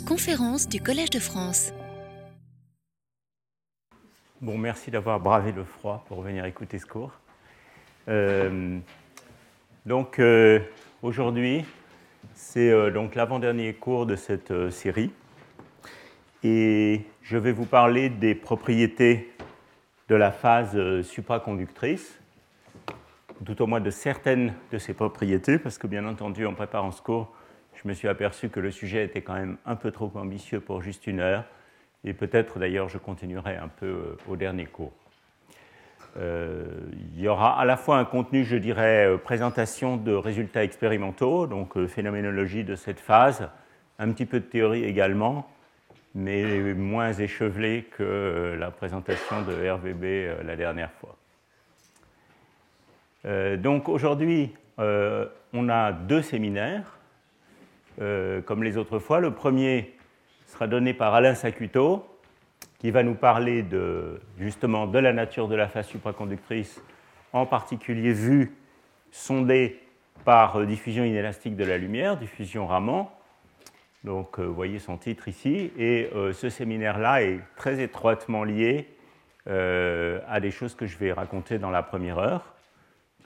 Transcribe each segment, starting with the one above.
Conférences du Collège de France. Bon, merci d'avoir bravé le froid pour venir écouter ce cours. Euh, donc, euh, aujourd'hui, c'est euh, donc l'avant-dernier cours de cette série. Et je vais vous parler des propriétés de la phase supraconductrice, tout au moins de certaines de ces propriétés, parce que bien entendu, en préparant ce cours, je me suis aperçu que le sujet était quand même un peu trop ambitieux pour juste une heure, et peut-être d'ailleurs je continuerai un peu euh, au dernier cours. Euh, il y aura à la fois un contenu, je dirais, euh, présentation de résultats expérimentaux, donc phénoménologie de cette phase, un petit peu de théorie également, mais moins échevelé que la présentation de RVB la dernière fois. donc aujourd'hui, on a deux séminaires. Euh, comme les autres fois. Le premier sera donné par Alain Sacuto, qui va nous parler justement de la nature de la phase supraconductrice, en particulier vue, sondée par euh, diffusion inélastique de la lumière, diffusion Raman. Donc, euh, vous voyez son titre ici. Et ce séminaire-là est très étroitement lié à des choses que je vais raconter dans la première heure.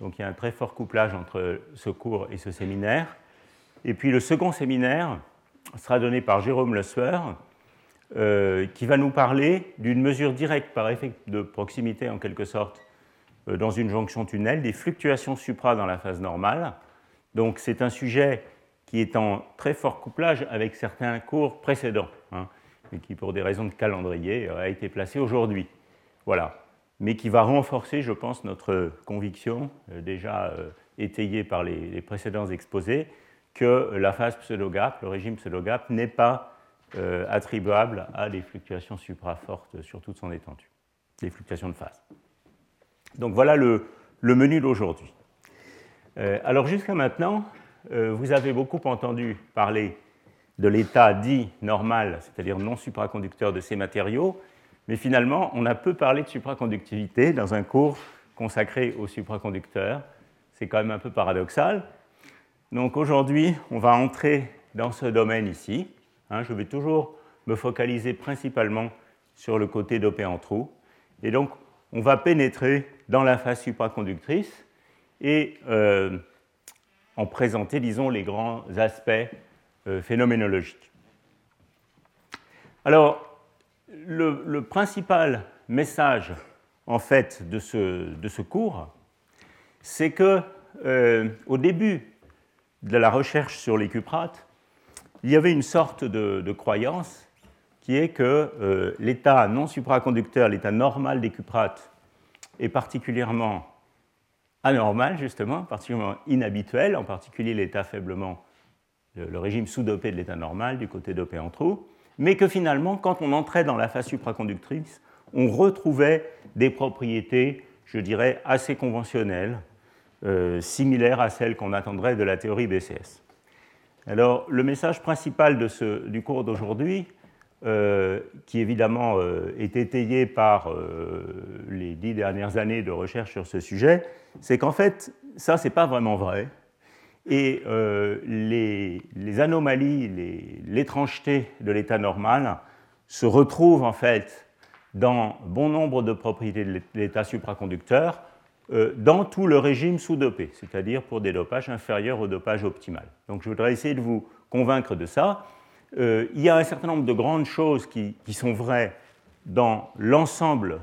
Donc, il y a un très fort couplage entre ce cours et ce séminaire. Et puis le second séminaire sera donné par Jérôme Le euh, qui va nous parler d'une mesure directe par effet de proximité, en quelque sorte, euh, dans une jonction tunnel, des fluctuations supra dans la phase normale. Donc c'est un sujet qui est en très fort couplage avec certains cours précédents, hein, et qui, pour des raisons de calendrier, a été placé aujourd'hui. Voilà. Mais qui va renforcer, je pense, notre conviction, euh, déjà étayée par les précédents exposés, que la phase pseudo-gap, le régime pseudo-gap, n'est pas euh, attribuable à des fluctuations suprafortes sur toute son étendue, des fluctuations de phase. Donc voilà le, menu d'aujourd'hui. Euh, alors jusqu'à maintenant, euh, vous avez beaucoup entendu parler de l'état dit normal, c'est-à-dire non supraconducteur de ces matériaux, mais finalement, on a peu parlé de supraconductivité dans un cours consacré aux supraconducteurs. C'est quand même un peu paradoxal, donc aujourd'hui, on va entrer dans ce domaine ici. Hein, je vais toujours me focaliser principalement sur le côté dopé en trou. Et donc, on va pénétrer dans la phase supraconductrice et euh, en présenter, disons, les grands aspects euh, phénoménologiques. Alors, le, principal message, en fait, de ce, cours, c'est que euh, au début de la recherche sur les cuprates, il y avait une sorte de, croyance qui est que euh, l'état non supraconducteur, l'état normal des cuprates, est particulièrement anormal, justement, particulièrement inhabituel, en particulier l'état faiblement, le, régime sous-dopé de l'état normal, du côté dopé en trou, mais que finalement, quand on entrait dans la phase supraconductrice, on retrouvait des propriétés, je dirais, assez conventionnelles, euh, similaire à celle qu'on attendrait de la théorie BCS. Alors, le message principal du cours d'aujourd'hui, euh, qui évidemment euh, est étayé par les dix dernières années de recherche sur ce sujet, c'est qu'en fait, ça, c'est pas vraiment vrai. Et les, anomalies, l'étrangeté de l'état normal se retrouvent en fait dans bon nombre de propriétés de l'état supraconducteur, dans tout le régime sous-dopé, c'est-à-dire pour des dopages inférieurs au dopage optimal. Donc je voudrais essayer de vous convaincre de ça. Euh, il y a un certain nombre de grandes choses qui, sont vraies dans l'ensemble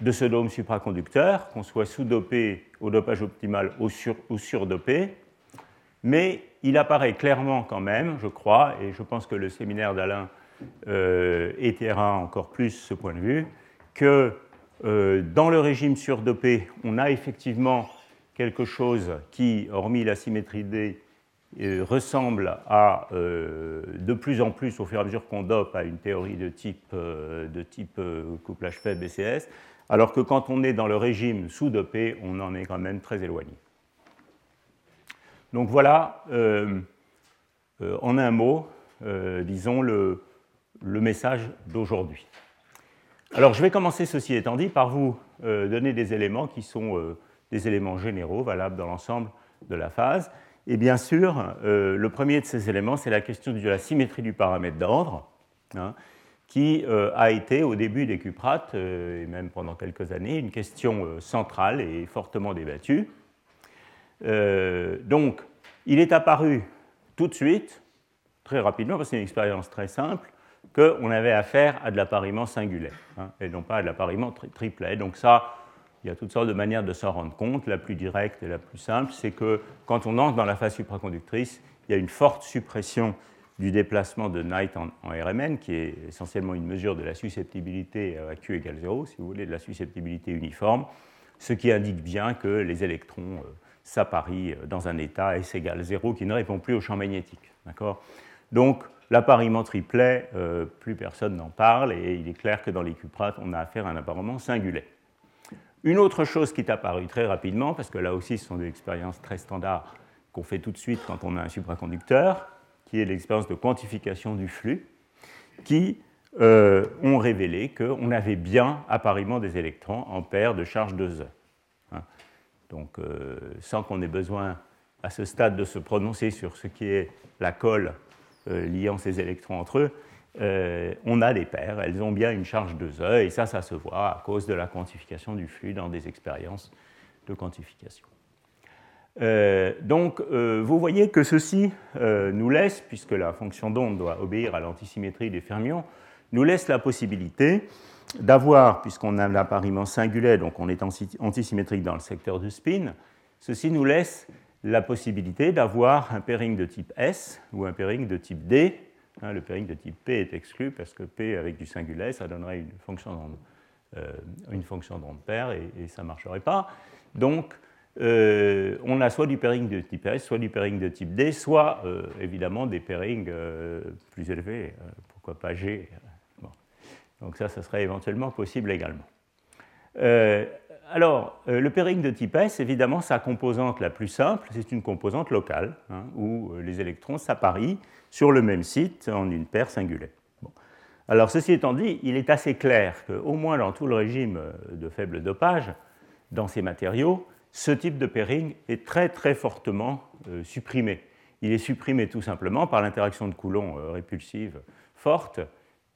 de ce dôme supraconducteur, qu'on soit sous-dopé au dopage optimal ou, sur, ou surdopé, mais il apparaît clairement quand même, je crois, et je pense que le séminaire d'Alain euh, étaiera encore plus ce point de vue, que euh, dans le régime surdopé, on a effectivement quelque chose qui, hormis la symétrie D, euh, ressemble à, euh, de plus en plus, au fur et à mesure qu'on dope, à une théorie de type, de type couplage faible BCS, alors que quand on est dans le régime sous-dopé, on en est quand même très éloigné. Donc voilà, en un mot, disons, le message d'aujourd'hui. Alors je vais commencer, ceci étant dit, par vous euh, donner des éléments qui sont euh, des éléments généraux, valables dans l'ensemble de la phase. Et bien sûr, le premier de ces éléments, c'est la question de la symétrie du paramètre d'ordre, hein, qui a été au début des cuprates, et même pendant quelques années, une question centrale et fortement débattue. donc, il est apparu tout de suite, très rapidement, parce que c'est une expérience très simple, qu'on avait affaire à de l'appariement singulaire, hein, et non pas à de l'appariement triplet. Donc ça, il y a toutes sortes de manières de s'en rendre compte. La plus directe et la plus simple, c'est que quand on entre dans la phase supraconductrice, il y a une forte suppression du déplacement de Knight en, RMN, qui est essentiellement une mesure de la susceptibilité à Q égale 0, si vous voulez, de la susceptibilité uniforme, ce qui indique bien que les électrons euh, s'apparient dans un état S égale 0 qui ne répond plus au champ magnétique. Donc, L'appariement triplet, euh, plus personne n'en parle, et il est clair que dans les cuprates, on a affaire à un appareillement singulier. Une autre chose qui est apparue très rapidement, parce que là aussi, ce sont des expériences très standards qu'on fait tout de suite quand on a un supraconducteur, qui est l'expérience de quantification du flux, qui euh, ont révélé qu'on avait bien appareillement des électrons en paire de charge 2e. Hein. Donc, euh, sans qu'on ait besoin à ce stade de se prononcer sur ce qui est la colle liant ces électrons entre eux, euh, on a des paires, elles ont bien une charge de E, et ça, ça se voit à cause de la quantification du flux dans des expériences de quantification. Euh, donc, vous voyez que ceci nous laisse, puisque la fonction d'onde doit obéir à l'antisymétrie des fermions, nous laisse la possibilité d'avoir, puisqu'on a l'appariement singulier, donc on est antisymétrique dans le secteur de spin, ceci nous laisse la possibilité d'avoir un pairing de type S ou un pairing de type D. Hein, le pairing de type P est exclu parce que P avec du singulier, ça donnerait une fonction d'onde, euh, paire et, ça ne marcherait pas. Donc, euh, on a soit du pairing de type S, soit du pairing de type D, soit euh, évidemment des pairings plus élevés, pourquoi pas G. Donc ça, ça serait éventuellement possible également. Alors, euh, le pairing de type S, évidemment, sa composante la plus simple, c'est une composante locale, hein, où euh, les électrons s'apparient sur le même site en une paire singulaire. Alors, ceci étant dit, il est assez clair qu'au moins dans tout le régime euh, de faible dopage, dans ces matériaux, ce type de pairing est très très fortement supprimé. Il est supprimé tout simplement par l'interaction de Coulomb répulsive forte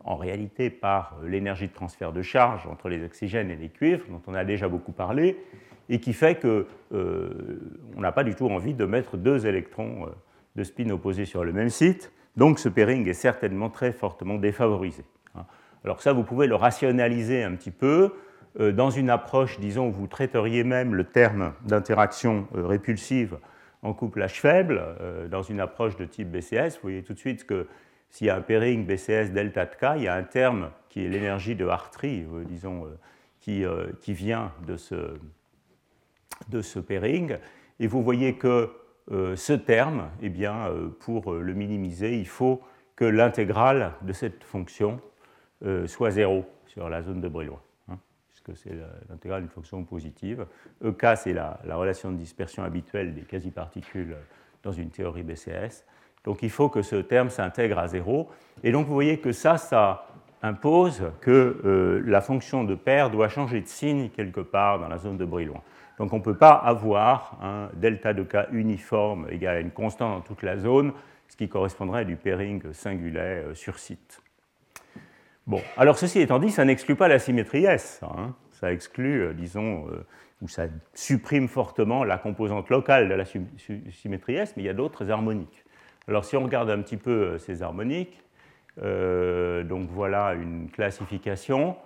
en réalité par l'énergie de transfert de charge entre les oxygènes et les cuivres, dont on a déjà beaucoup parlé, et qui fait qu'on euh, n'a pas du tout envie de mettre deux électrons euh, de spin opposés sur le même site. Donc ce pairing est certainement très fortement défavorisé. Hein. Alors ça, vous pouvez le rationaliser un petit peu euh, dans une approche, disons, vous traiteriez même le terme d'interaction répulsive en couple H faible, dans une approche de type BCS. Vous voyez tout de suite que s'il y a un pairing BCS delta de K, il y a un terme qui est l'énergie de Hartree, euh, disons, euh, qui, euh, qui, vient de ce, de ce pairing. Et vous voyez que ce terme, eh bien, pour le minimiser, il faut que l'intégrale de cette fonction soit zéro sur la zone de Brillouin, hein, puisque c'est l'intégrale d'une fonction positive. EK, c'est la, la, relation de dispersion habituelle des quasi-particules dans une théorie BCS. Donc il faut que ce terme s'intègre à zéro. Et donc vous voyez que ça, ça impose que euh, la fonction de paire doit changer de signe quelque part dans la zone de Brillouin. Donc on ne peut pas avoir un delta de K uniforme égal à une constante dans toute la zone, ce qui correspondrait à du pairing singulier euh, sur site. Bon, alors ceci étant dit, ça n'exclut pas la symétrie S. Hein. Ça exclut, euh, disons, ou ça supprime fortement la composante locale de la symétrie S, mais il y a d'autres harmoniques. Alors si on regarde un petit peu euh, ces harmoniques, euh, donc voilà une classification.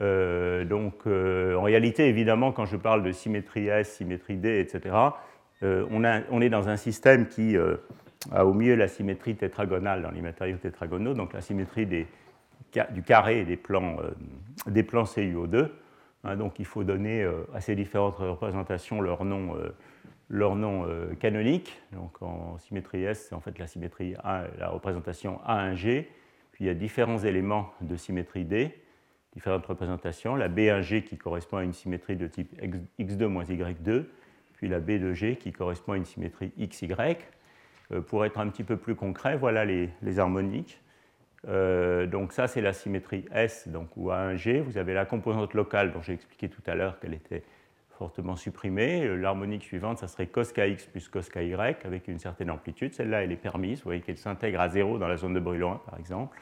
Euh, donc en réalité, évidemment, quand je parle de symétrie S, symétrie D, etc., on, est dans un système qui a au mieux la symétrie tétragonale dans les matériaux tétragonaux, donc la symétrie du carré des plans, des plans CuO2. Hein, donc il faut donner à ces différentes représentations leur nom leur nom euh, canonique. Donc en symétrie S, c'est en fait la symétrie A, la représentation A1G. Puis il y a différents éléments de symétrie D, différentes représentations. La B1G qui correspond à une symétrie de type X2 moins Y2, puis la B2G qui correspond à une symétrie XY. Euh, pour être un petit peu plus concret, voilà les, harmoniques. Euh, donc ça, c'est la symétrie S, donc ou A1G. Vous avez la composante locale dont j'ai expliqué tout à l'heure qu'elle était fortement supprimée. L'harmonique suivante, ça serait cos kx plus cos ky avec une certaine amplitude. Celle-là, elle est permise. Vous voyez qu'elle s'intègre à zéro dans la zone de Brillouin, par exemple.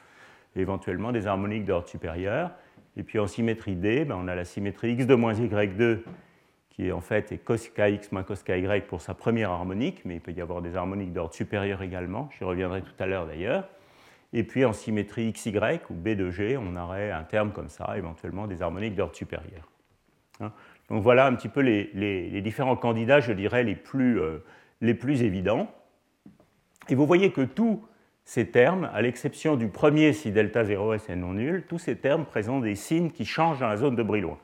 éventuellement des harmoniques d'ordre supérieur. Et puis en symétrie D, ben, on a la symétrie x2 moins y2 qui est en fait cos kx moins cos ky pour sa première harmonique, mais il peut y avoir des harmoniques d'ordre supérieur également. J'y reviendrai tout à l'heure d'ailleurs. Et puis en symétrie XY ou B de G, on aurait un terme comme ça, éventuellement des harmoniques d'ordre supérieur. Hein. Donc voilà un petit peu les, différents candidats, je dirais, les plus, euh, les plus évidents. Et vous voyez que tous ces termes, à l'exception du premier si delta 0S est non nul, tous ces termes présentent des signes qui changent dans la zone de Brillouin.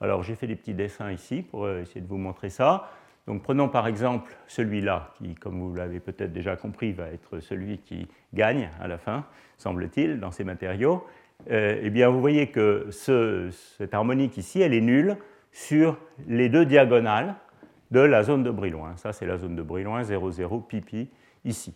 Alors j'ai fait des petits dessins ici pour euh, essayer de vous montrer ça. Donc prenons par exemple celui-là, qui, comme vous l'avez peut-être déjà compris, va être celui qui gagne à la fin, semble-t-il, dans ces matériaux. Euh, eh bien, vous voyez que cette harmonique ici, elle est nulle sur les deux diagonales de la zone de Brillouin. Ça, c'est la zone de Brillouin, 0, 0, pipi, ici.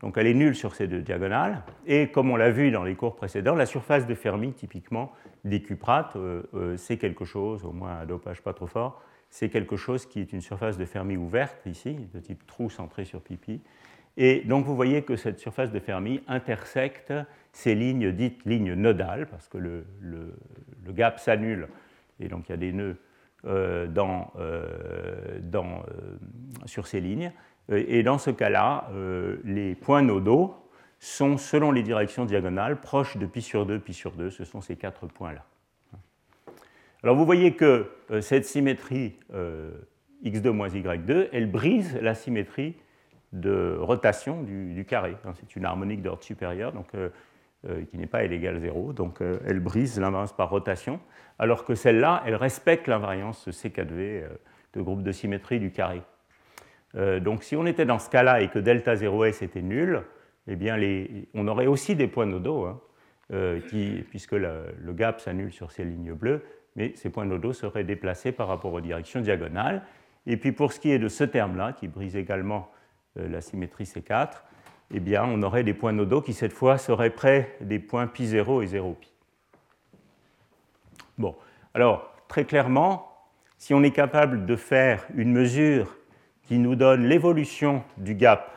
Donc elle est nulle sur ces deux diagonales. Et comme on l'a vu dans les cours précédents, la surface de Fermi, typiquement des cuprates, euh, euh, c'est quelque chose, au moins un dopage pas trop fort, c'est quelque chose qui est une surface de Fermi ouverte ici, de type trou centré sur pipi. Et donc vous voyez que cette surface de Fermi intersecte ces lignes dites lignes nodales, parce que le, gap s'annule, et donc il y a des nœuds euh, dans, euh, sur ces lignes. Et dans ce cas-là, les points nodaux sont, selon les directions diagonales, proches de pi sur 2, pi sur 2. Ce sont ces quatre points-là. Alors vous voyez que euh, cette symétrie euh, x2 moins y2, elle brise la symétrie de rotation du, carré. Hein, c'est une harmonique d'ordre supérieur, donc, euh, qui n'est pas L égale 0, donc elle brise l'invariance par rotation, alors que celle-là, elle respecte l'invariance CK2V de groupe de symétrie du carré. donc si on était dans ce cas-là et que delta 0S était nul, eh bien on aurait aussi des points nodaux, hein, puisque le gap s'annule sur ces lignes bleues, mais ces points nodaux seraient déplacés par rapport aux directions diagonales. Et puis pour ce qui est de ce terme-là, qui brise également euh, la symétrie C4, eh on aurait des points nodaux qui cette fois seraient près des points π0 et 0π. Bon, alors très clairement, si on est capable de faire une mesure qui nous donne l'évolution du gap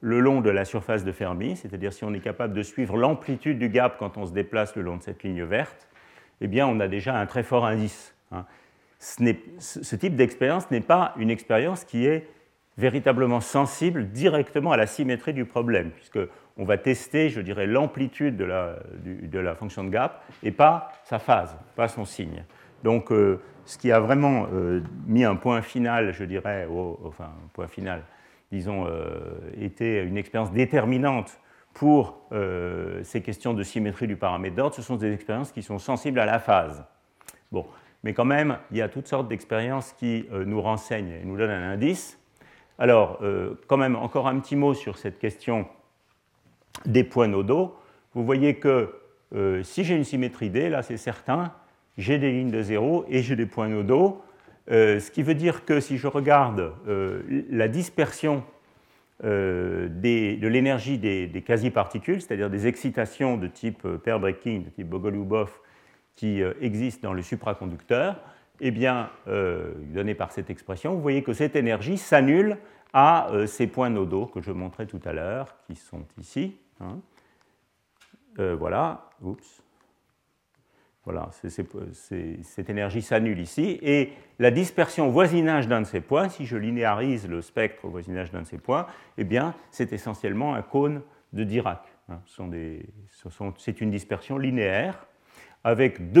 le long de la surface de Fermi, c'est-à-dire si on est capable de suivre l'amplitude du gap quand on se déplace le long de cette ligne verte, eh bien, on a déjà un très fort indice. Hein. Ce, type d'expérience n'est pas une expérience qui est véritablement sensible directement à la symétrie du problème, puisqu'on va tester, je dirais, l'amplitude de la, fonction de gap et pas sa phase, pas son signe. Donc, euh, ce qui a vraiment euh, mis un point final, je dirais, enfin, un point final, disons, euh, été une expérience déterminante pour ces questions de symétrie du paramètre d'ordre, ce sont des expériences qui sont sensibles à la phase. Bon, mais quand même, il y a toutes sortes d'expériences qui nous renseignent et nous donnent un indice. Alors, euh, quand même, encore un petit mot sur cette question des points nodaux. Vous voyez que si j'ai une symétrie D, là c'est certain, j'ai des lignes de zéro et j'ai des points nodaux. ce qui veut dire que si je regarde la dispersion euh, de l'énergie des, quasi-particules, c'est-à-dire des excitations de type euh, pair breaking, de type Bogoliubov, qui euh, existent dans le supraconducteur, eh bien, donné par cette expression, vous voyez que cette énergie s'annule à ces points nodaux que je montrais tout à l'heure, qui sont ici. Hein. voilà. Oups. Voilà, cette énergie s'annule ici. Et la dispersion au voisinage d'un de ces points, si je linéarise le spectre au voisinage d'un de ces points, eh bien, c'est essentiellement un cône de Dirac. Hein. c'est une dispersion linéaire avec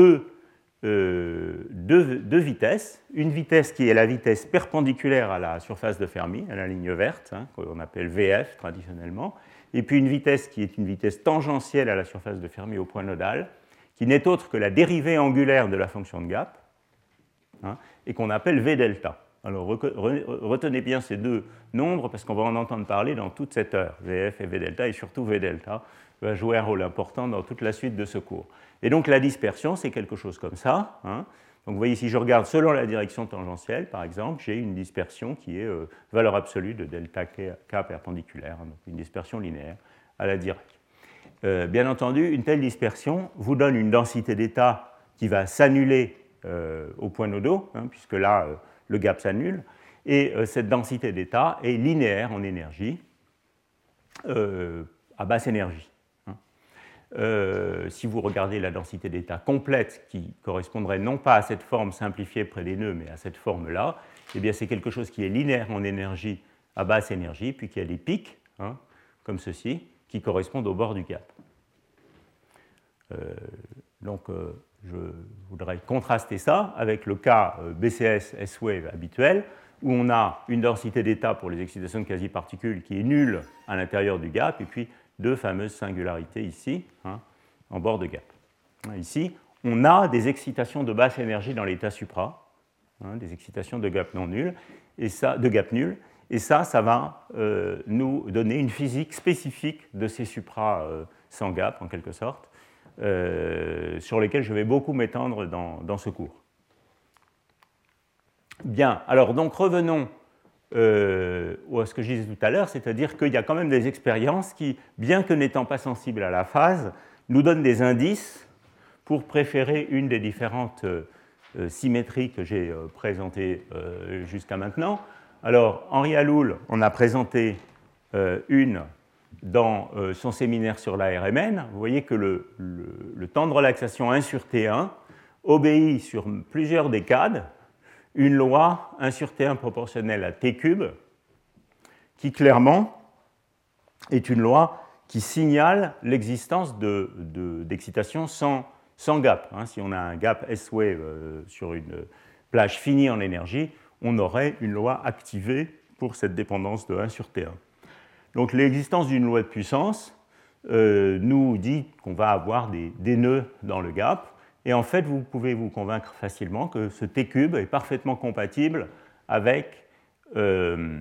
euh, deux, vitesses. Une vitesse qui est la vitesse perpendiculaire à la surface de Fermi, à la ligne verte, hein, qu'on appelle VF traditionnellement, et puis une vitesse qui est une vitesse tangentielle à la surface de Fermi au point nodal, qui n'est autre que la dérivée angulaire de la fonction de gap, hein, et qu'on appelle V delta. Alors retenez bien ces deux nombres parce qu'on va en entendre parler dans toute cette heure. VF et V delta, et surtout V delta va jouer un rôle important dans toute la suite de ce cours. Et donc la dispersion, c'est quelque chose comme ça. Hein. Donc vous voyez, si je regarde selon la direction tangentielle, par exemple, j'ai une dispersion qui est euh, valeur absolue de delta k, perpendiculaire, donc une dispersion linéaire à la direction. Euh, bien entendu, une telle dispersion vous donne une densité d'état qui va s'annuler euh, au point nodaux, hein, puisque là, le gap s'annule, et cette densité d'état est linéaire en énergie à basse énergie. Euh, si vous regardez la densité d'état complète, qui correspondrait non pas à cette forme simplifiée près des nœuds, mais à cette forme-là, eh c'est quelque chose qui est linéaire en énergie à basse énergie, puis qui a des pics, hein, comme ceci, qui correspondent au bord du gap. Euh, donc euh, je voudrais contraster ça avec le cas BCS S-Wave habituel, où on a une densité d'état pour les excitations de quasi-particules qui est nulle à l'intérieur du gap, et puis deux fameuses singularités ici, hein, en bord de gap. Ici, on a des excitations de basse énergie dans l'état supra, hein, des excitations de gap non nul, et ça, de gap nul, et ça, ça va euh, nous donner une physique spécifique de ces supras euh, sans gap, en quelque sorte, euh, sur lesquels je vais beaucoup m'étendre dans, ce cours. Bien, alors donc revenons euh, à ce que je disais tout à l'heure, c'est-à-dire qu'il y a quand même des expériences qui, bien que n'étant pas sensibles à la phase, nous donnent des indices pour préférer une des différentes euh, symétries que j'ai présentées jusqu'à maintenant. Alors, Henri Aloul en a présenté une dans son séminaire sur la RMN. Vous voyez que le, temps de relaxation 1 sur T1 obéit sur plusieurs décades une loi 1 sur T1 proportionnelle à T cube, qui clairement est une loi qui signale l'existence d'excitation sans, sans, gap. Hein. si on a un gap S-wave euh, sur une plage finie en énergie, on aurait une loi activée pour cette dépendance de 1 sur T1. Donc l'existence d'une loi de puissance euh, nous dit qu'on va avoir des, nœuds dans le gap, et en fait, vous pouvez vous convaincre facilement que ce T cube est parfaitement compatible avec, euh,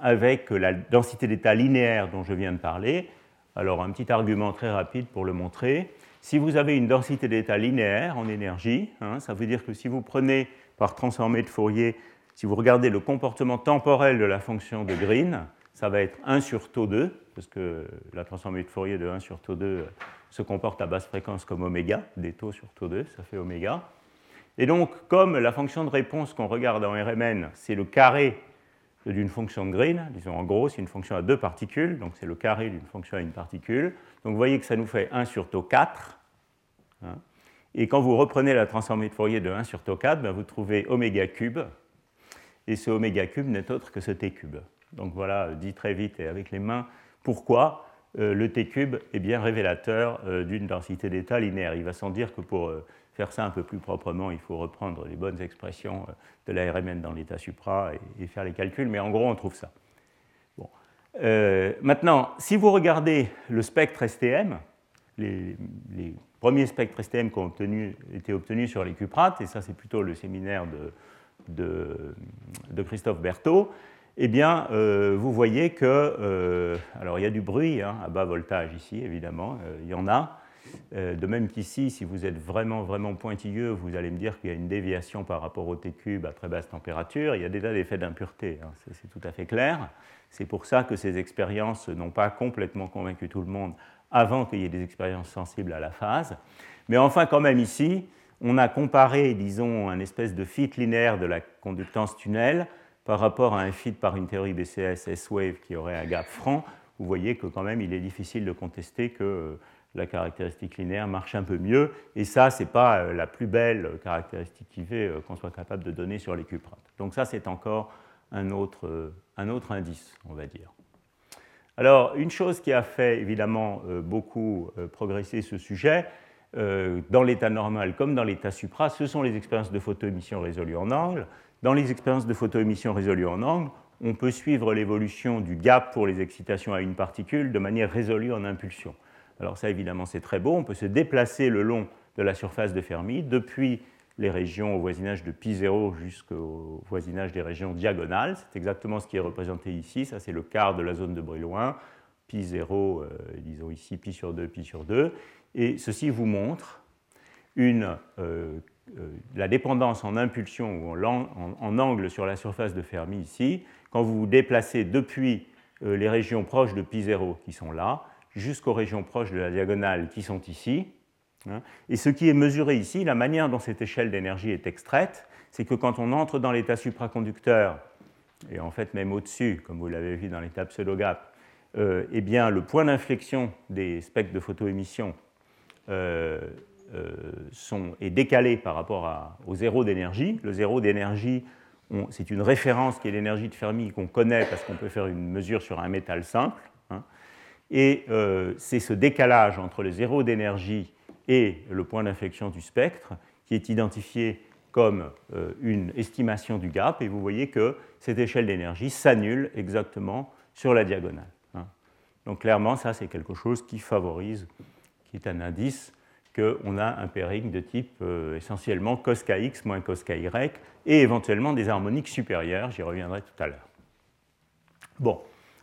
avec la densité d'état linéaire dont je viens de parler. Alors, un petit argument très rapide pour le montrer. Si vous avez une densité d'état linéaire en énergie, hein, ça veut dire que si vous prenez par transformé de Fourier, si vous regardez le comportement temporel de la fonction de Green, ça va être 1 sur taux 2, parce que la transformée de Fourier de 1 sur taux 2 se comporte à basse fréquence comme oméga, des taux sur taux 2, ça fait oméga. Et donc, comme la fonction de réponse qu'on regarde en RMN, c'est le carré d'une fonction de Green, disons en gros, c'est une fonction à deux particules, donc c'est le carré d'une fonction à une particule. Donc vous voyez que ça nous fait 1 sur taux 4. Hein. Et quand vous reprenez la transformée de Fourier de 1 sur taux 4, ben vous trouvez oméga cube. Et ce oméga cube n'est autre que ce t cube. Donc voilà, dit très vite et avec les mains, pourquoi euh, le T cube est bien révélateur euh, d'une densité d'état linéaire. Il va sans dire que pour euh, faire ça un peu plus proprement, il faut reprendre les bonnes expressions de la RMN dans l'état supra et, faire les calculs, mais en gros, on trouve ça. maintenant, si vous regardez le spectre STM, les, premiers spectres STM qui ont été obtenus sur les cuprates, et ça c'est plutôt le séminaire de, de Christophe Berthaud, eh bien, euh, vous voyez que, euh, alors il y a du bruit hein, à bas voltage ici, évidemment, euh, il y en a. de même qu'ici, si vous êtes vraiment, vraiment pointilleux, vous allez me dire qu'il y a une déviation par rapport au T cube à très basse température. Il y a déjà des effets d'impureté, hein, c'est tout à fait clair. C'est pour ça que ces expériences n'ont pas complètement convaincu tout le monde avant qu'il y ait des expériences sensibles à la phase. Mais enfin, quand même ici, on a comparé, disons, un espèce de fit linéaire de la conductance tunnel par rapport à un fit par une théorie BCS S-wave qui aurait un gap franc, vous voyez que quand même il est difficile de contester que euh, la caractéristique linéaire marche un peu mieux. Et ça, ce n'est pas euh, la plus belle caractéristique IV euh, qu'on soit capable de donner sur les cuprates. Donc ça, c'est encore un autre, un autre indice, on va dire. Alors, une chose qui a fait évidemment beaucoup progresser ce sujet, dans l'état normal comme dans l'état supra, ce sont les expériences de photoémission résolues en angle. Dans les expériences de photoémission résolues en angle, on peut suivre l'évolution du gap pour les excitations à une particule de manière résolue en impulsion. Alors ça, évidemment, c'est très beau. On peut se déplacer le long de la surface de Fermi depuis les régions au voisinage de pi0 jusqu'au voisinage des régions diagonales. C'est exactement ce qui est représenté ici. Ça, c'est le quart de la zone de Brillouin. Pi0, euh, disons ici, pi sur 2, pi sur 2. Et ceci vous montre une euh, la dépendance en impulsion ou en, angle sur la surface de Fermi ici, quand vous vous déplacez depuis euh, les régions proches de π0 qui sont là, jusqu'aux régions proches de la diagonale qui sont ici. Hein. Et ce qui est mesuré ici, la manière dont cette échelle d'énergie est extraite, c'est que quand on entre dans l'état supraconducteur, et en fait même au-dessus, comme vous l'avez vu dans l'état pseudo-gap, euh, eh bien, le point d'inflexion des spectres de photoémission euh, sont, est décalé par rapport au zéro d'énergie. Le zéro d'énergie, c'est une référence qui est l'énergie de Fermi qu'on connaît parce qu'on peut faire une mesure sur un métal simple. Hein. et c'est ce décalage entre le zéro d'énergie et le point d'inflexion du spectre qui est identifié comme euh, une estimation du gap, et vous voyez que cette échelle d'énergie s'annule exactement sur la diagonale. Hein. Donc clairement, ça c'est quelque chose qui favorise, qui est un indice qu'on a un pairing de type euh, essentiellement cos kx moins cos ky, et éventuellement des harmoniques supérieures, j'y reviendrai tout à l'heure. Bon,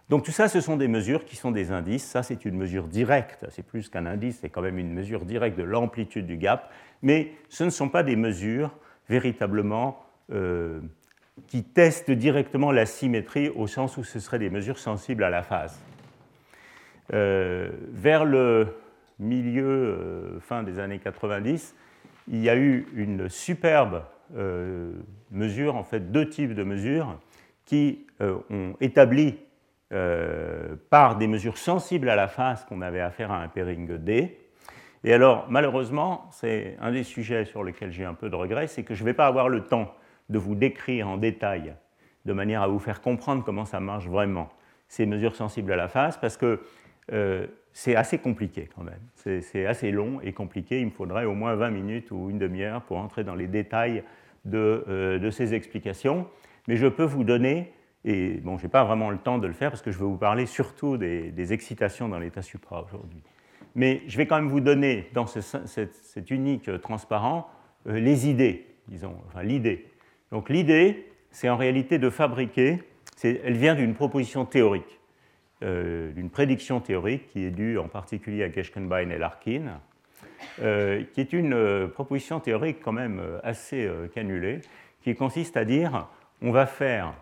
donc tout ça, ce sont des mesures qui sont des indices. Ça, c'est une mesure directe. C'est plus qu'un indice, c'est quand même une mesure directe de l'amplitude du gap. Mais ce ne sont pas des mesures véritablement euh, qui testent directement la symétrie au sens où ce seraient des mesures sensibles à la phase. Euh, vers le milieu, euh, fin des années 90, il y a eu une superbe mesure, en fait deux types de mesures qui ont établi euh, par des mesures sensibles à la phase qu'on avait affaire à un pairing D. Et alors, malheureusement, c'est un des sujets sur lesquels j'ai un peu de regret, c'est que je ne vais pas avoir le temps de vous décrire en détail, de manière à vous faire comprendre comment ça marche vraiment, ces mesures sensibles à la phase, parce que euh, c'est assez compliqué quand même. C'est assez long et compliqué. Il me faudrait au moins 20 minutes ou une demi-heure pour entrer dans les détails de, euh, ces explications. Mais je peux vous donner et bon, je n'ai pas vraiment le temps de le faire parce que je vais vous parler surtout des, excitations dans l'état supra aujourd'hui. Mais je vais quand même vous donner dans cet unique transparent euh, les idées, disons, enfin l'idée. Donc l'idée, c'est en réalité de fabriquer, elle vient d'une proposition théorique, d'une prédiction théorique qui est due en particulier à Geschkenbein et Larkin, euh, qui est une proposition théorique quand même assez cannulée, qui consiste à dire on va faire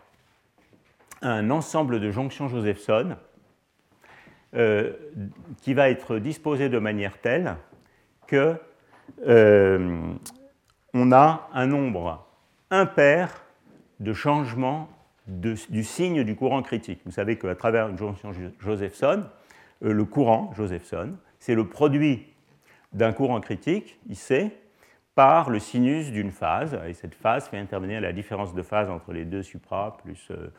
un ensemble de jonctions Josephson euh, qui va être disposé de manière telle que euh, on a un nombre impair de changements du signe du courant critique. Vous savez qu'à travers une jonction Josephson, euh, le courant Josephson, c'est le produit d'un courant critique, IC, par le sinus d'une phase, et cette phase fait intervenir la différence de phase entre les deux supra plus euh,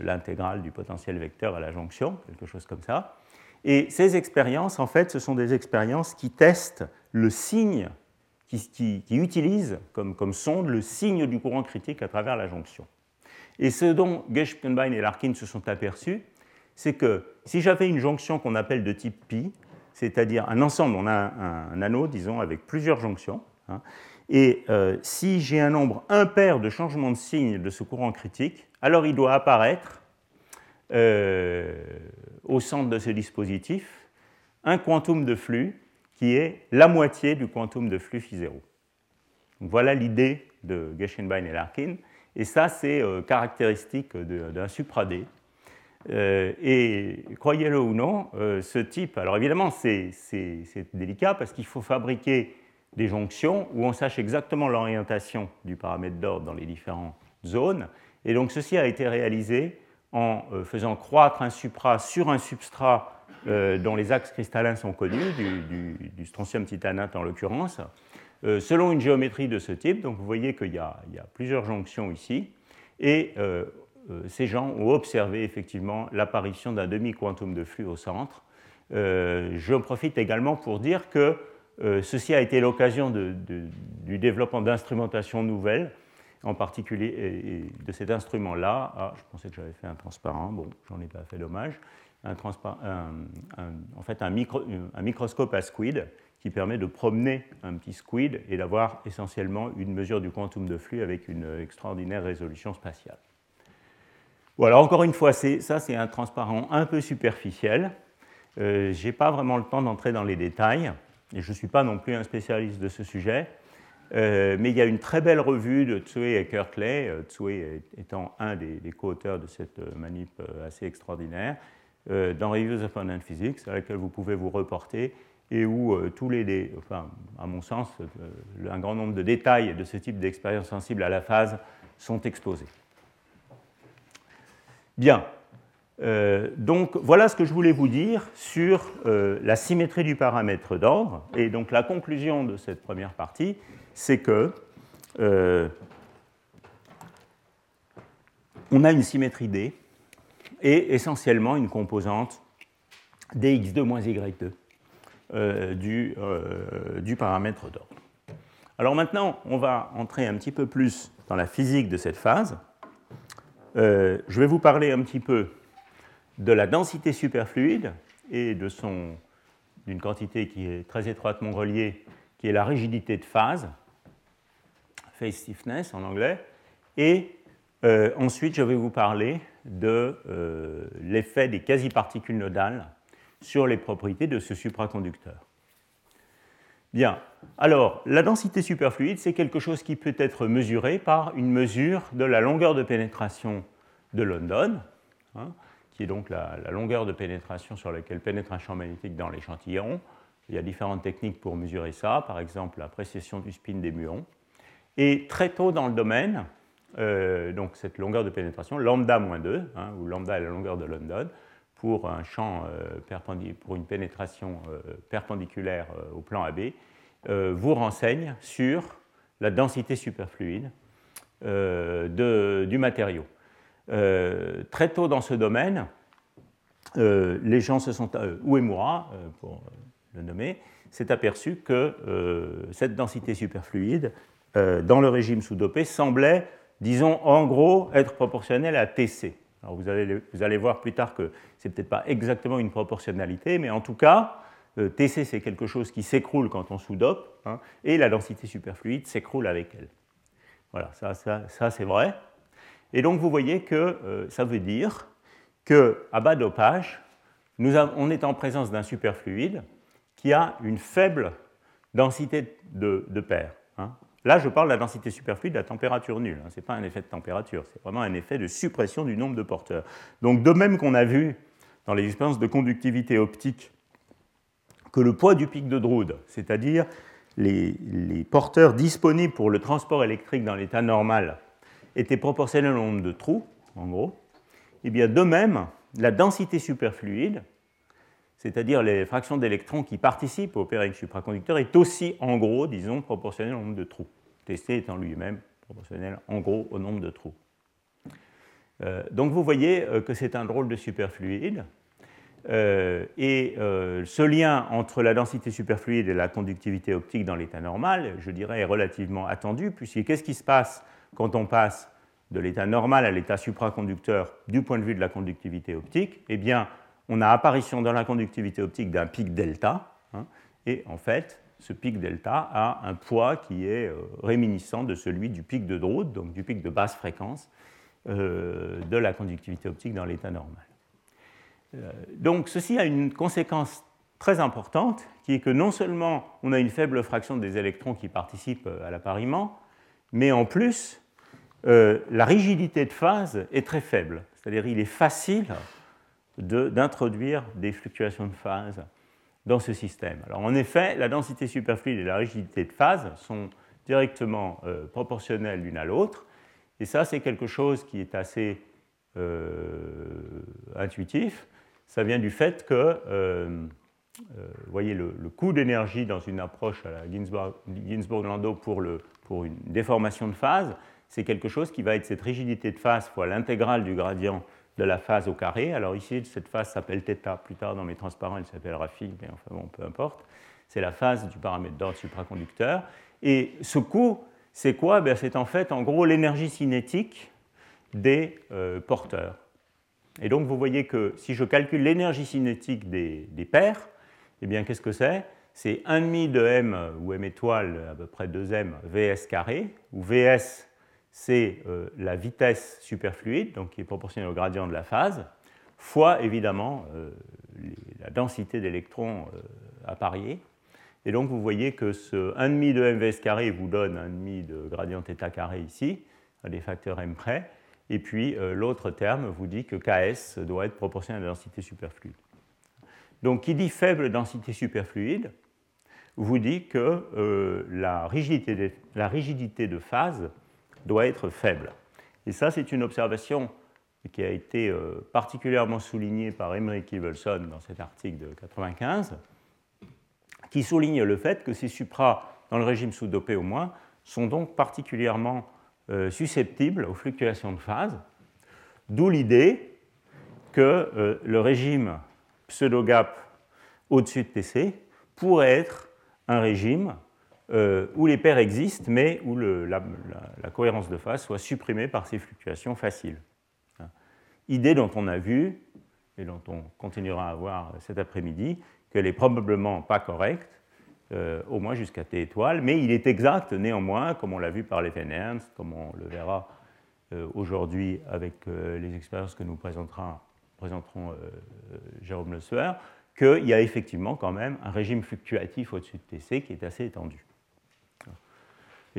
l'intégrale du potentiel vecteur à la jonction, quelque chose comme ça. Et ces expériences, en fait, ce sont des expériences qui testent le signe, qui, utilisent comme, sonde le signe du courant critique à travers la jonction. Et ce dont Geschkenbein et Larkin se sont aperçus, c'est que si j'avais une jonction qu'on appelle de type pi, c'est-à-dire un ensemble, on a un, anneau, disons, avec plusieurs jonctions, hein, et euh, si j'ai un nombre impair de changements de signe de ce courant critique, alors il doit apparaître euh, au centre de ce dispositif un quantum de flux qui est la moitié du quantum de flux phi 0. voilà l'idée de Geschenbein et Larkin. Et ça, c'est euh, caractéristique d'un supra-D. Euh, et croyez-le ou non, ce type, alors évidemment, c'est délicat parce qu'il faut fabriquer des jonctions où on sache exactement l'orientation du paramètre d'ordre dans les différentes zones et donc ceci a été réalisé en euh, faisant croître un supra sur un substrat euh, dont les axes cristallins sont connus, du, strontium titanate en l'occurrence, euh, selon une géométrie de ce type. Donc vous voyez qu'il y, a plusieurs jonctions ici, et ces gens ont observé effectivement l'apparition d'un demi-quantum de flux au centre. je profite également pour dire que ceci a été l'occasion du développement d'instrumentations nouvelles en particulier de cet instrument-là. Ah, je pensais que j'avais fait un transparent, bon, j'en ai pas fait dommage. En fait, un, microscope à squid qui permet de promener un petit squid et d'avoir essentiellement une mesure du quantum de flux avec une extraordinaire résolution spatiale. Voilà, encore une fois, ça c'est un transparent un peu superficiel. Euh, je n'ai pas vraiment le temps d'entrer dans les détails et je ne suis pas non plus un spécialiste de ce sujet. Euh, mais il y a une très belle revue de Tsui et Kirkley, euh, Tsui étant un des, co-auteurs de cette manip assez extraordinaire, dans Reviews of Abundant Physics, à laquelle vous pouvez vous reporter et où tous les, enfin, à mon sens, un grand nombre de détails de ce type d'expérience sensible à la phase sont exposés. Bien, euh, donc voilà ce que je voulais vous dire sur euh, la symétrie du paramètre d'ordre. Et donc la conclusion de cette première partie, c'est que euh, on a une symétrie D et essentiellement une composante dx2 moins y2 du, du paramètre d'ordre. Alors maintenant, on va entrer un petit peu plus dans la physique de cette phase. je vais vous parler un petit peu de la densité superfluide et d'une quantité qui est très étroitement reliée, qui est la rigidité de phase, phase stiffness en anglais, et euh, ensuite je vais vous parler de euh, l'effet des quasi-particules nodales sur les propriétés de ce supraconducteur. Bien, alors la densité superfluide, c'est quelque chose qui peut être mesuré par une mesure de la longueur de pénétration de London. Hein, qui est donc la, longueur de pénétration sur laquelle pénètre un champ magnétique dans l'échantillon. Il y a différentes techniques pour mesurer ça, par exemple la précession du spin des muons. Et très tôt dans le domaine, euh, donc cette longueur de pénétration, lambda moins 2, hein, où lambda est la longueur de London, pour un champ euh, pour une pénétration euh, perpendiculaire au plan AB, vous renseigne sur la densité superfluide du matériau. Euh, très tôt dans ce domaine, euh, les gens se sont, euh, Uemura, pour le nommer, s'est aperçu que cette densité superfluide, dans le régime sous-dopé, semblait, disons, en gros, être proportionnelle à TC. Alors vous, allez, vous allez voir plus tard que ce n'est peut-être pas exactement une proportionnalité, mais en tout cas, TC, c'est quelque chose qui s'écroule quand on sous-dope, hein, et la densité superfluide s'écroule avec elle. Voilà, ça, ça, c'est vrai. Et donc vous voyez que euh, ça veut dire qu'à bas dopage, on est en présence d'un superfluide qui a une faible densité de, de paires. Là, je parle de la densité superfluide à température nulle. Hein. Ce n'est pas un effet de température, c'est vraiment un effet de suppression du nombre de porteurs. Donc, de même qu'on a vu dans les expériences de conductivité optique que le poids du pic de Drude, c'est-à-dire les, les, porteurs disponibles pour le transport électrique dans l'état normal, était proportionnel au nombre de trous, en gros, et eh bien de même, la densité superfluide, c'est-à-dire les fractions d'électrons qui participent au pairing supraconducteur, est aussi en gros, disons, proportionnelle au nombre de trous. TC étant lui-même proportionnel en gros au nombre de trous. Euh, donc vous voyez euh, que c'est un drôle de superfluide. Euh, et ce lien entre la densité superfluide et la conductivité optique dans l'état normal, je dirais, est relativement attendu, puisque qu'est-ce qui se passe quand on passe de l'état normal à l'état supraconducteur du point de vue de la conductivité optique, eh bien, on a apparition dans la conductivité optique d'un pic delta, hein, et en fait, ce pic delta a un poids qui est euh, réminiscent de celui du pic de Drude, donc du pic de basse fréquence euh, de la conductivité optique dans l'état normal. Euh, donc ceci a une conséquence très importante, qui est que non seulement on a une faible fraction des électrons qui participent à l'appariement, mais en plus, la rigidité de phase est très faible. C'est-à-dire qu'il est facile d'introduire des fluctuations de phase dans ce système. Alors en effet, la densité superfluide et la rigidité de phase sont directement euh, proportionnelles l'une à l'autre. Et ça, c'est quelque chose qui est assez euh, intuitif. Ça vient du fait que, vous voyez, le, coût d'énergie dans une approche à la Ginsburg-Landau pour pour une déformation de phase, c'est quelque chose qui va être cette rigidité de phase fois l'intégrale du gradient de la phase au carré. Alors ici, cette phase s'appelle θ. Plus tard, dans mes transparents, elle s'appellera phi, mais enfin bon, peu importe. C'est la phase du paramètre d'ordre supraconducteur. Et ce coût, c'est quoi? Ben, C'est en fait, en gros, l'énergie cinétique des euh, porteurs. Et donc, vous voyez que si je calcule l'énergie cinétique des, paires, eh bien, qu'est-ce que c'est? C'est 1,5 de m, ou m étoile, à peu près 2m, vs carré, où vs, c'est euh, la vitesse superfluide, donc qui est proportionnelle au gradient de la phase, fois évidemment euh, la densité d'électrons euh, à parier. Et donc vous voyez que ce 1,5 de m vs carré vous donne 1,5 de gradient θ carré ici, à des facteurs m près. Et puis l'autre terme vous dit que Ks doit être proportionnel à la densité superfluide. Donc, qui dit faible densité superfluide vous dit que euh, la, rigidité de, phase doit être faible. Et ça, c'est une observation qui a été euh, particulièrement soulignée par Emmerich Ivelson dans cet article de 1995, qui souligne le fait que ces supras, dans le régime sous-dopé au moins, sont donc particulièrement euh, susceptibles aux fluctuations de phase, d'où l'idée que le régime pseudo-gap au-dessus de TC pourrait être un régime euh, où les paires existent, mais où la, cohérence de phase soit supprimée par ces fluctuations faciles. Hein. Idée dont on a vu, et dont on continuera à voir cet après-midi, qu'elle est probablement pas correcte, euh, au moins jusqu'à T étoile, mais il est exact néanmoins, comme on l'a vu par les Ernst, comme on le verra euh, aujourd'hui avec les expériences que nous présenterons, présenteront Jérôme Le Sueur, qu'il y a effectivement quand même un régime fluctuatif au-dessus de TC qui est assez étendu.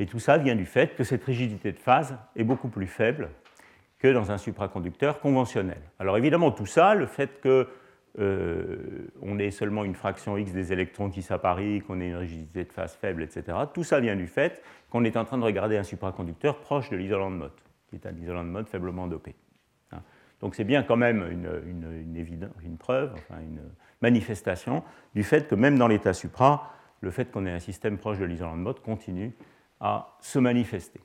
Et tout ça vient du fait que cette rigidité de phase est beaucoup plus faible que dans un supraconducteur conventionnel. Alors évidemment, tout ça, le fait qu'on euh, ait seulement une fraction x des électrons qui s'apparient, qu'on ait une rigidité de phase faible, etc., tout ça vient du fait qu'on est en train de regarder un supraconducteur proche de l'isolant de Mott, qui est un isolant de Mott faiblement dopé. Hein. Donc c'est bien quand même une, une preuve, enfin une, manifestation du fait que même dans l'état supra, le fait qu'on ait un système proche de l'isolant de mode continue à se manifester.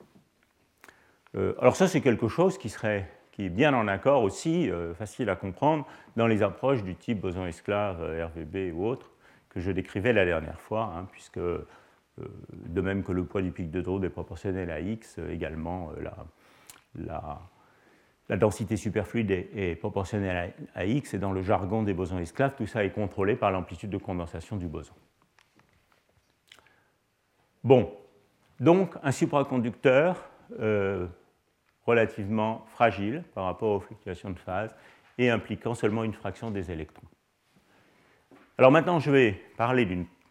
Euh, alors ça, c'est quelque chose qui, serait, qui est bien en accord aussi, euh, facile à comprendre, dans les approches du type boson-esclave, euh, RVB ou autres, que je décrivais la dernière fois, hein, puisque de même que le poids du pic de Drude est proportionnel à x, également la densité superfluide est, proportionnelle à, x, et dans le jargon des bosons esclaves, tout ça est contrôlé par l'amplitude de condensation du boson. Bon, donc un supraconducteur euh, relativement fragile par rapport aux fluctuations de phase et impliquant seulement une fraction des électrons. Alors maintenant, je vais parler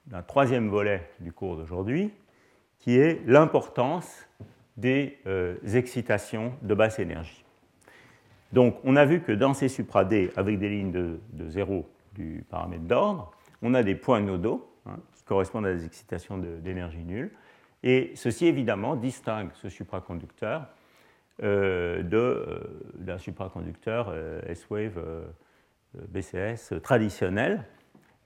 d'un troisième volet du cours d'aujourd'hui, qui est l'importance des euh, excitations de basse énergie. Donc on a vu que dans ces supra-D, avec des lignes de, zéro du paramètre d'ordre, on a des points nodaux hein, qui correspondent à des excitations d'énergie nulle. Et ceci évidemment distingue ce supraconducteur euh, euh, d'un supraconducteur euh, S-Wave BCS traditionnel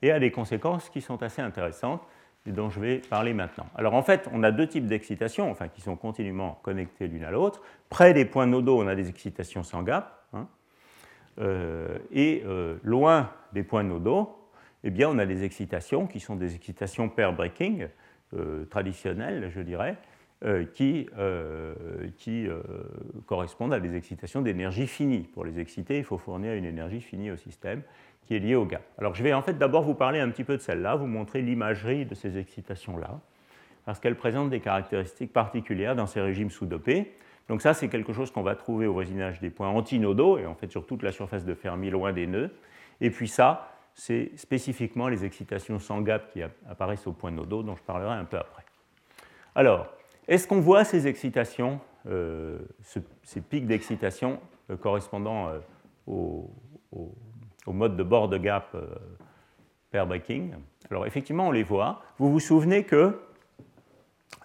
et a des conséquences qui sont assez intéressantes et dont je vais parler maintenant. Alors en fait, on a deux types d'excitations, enfin qui sont continuellement connectées l'une à l'autre. Près des points nodaux, on a des excitations sans gap, Hein. Euh, et euh, loin des points nodaux, eh bien, on a des excitations qui sont des excitations pair breaking euh, traditionnelles, je dirais, qui, qui correspondent à des excitations d'énergie finie. Pour les exciter, il faut fournir une énergie finie au système qui est liée au gap. Alors je vais en fait d'abord vous parler un petit peu de celle-là, vous montrer l'imagerie de ces excitations-là, parce qu'elles présentent des caractéristiques particulières dans ces régimes sous-dopés. Donc ça, c'est quelque chose qu'on va trouver au voisinage des points antinodaux, et en fait sur toute la surface de Fermi, loin des nœuds. Et puis ça, c'est spécifiquement les excitations sans gap qui apparaissent aux points nodaux, dont je parlerai un peu après. Alors, est-ce qu'on voit ces excitations, euh, ces pics d'excitation euh, correspondant euh, au, mode de bord de gap pair breaking Alors effectivement, on les voit. Vous vous souvenez que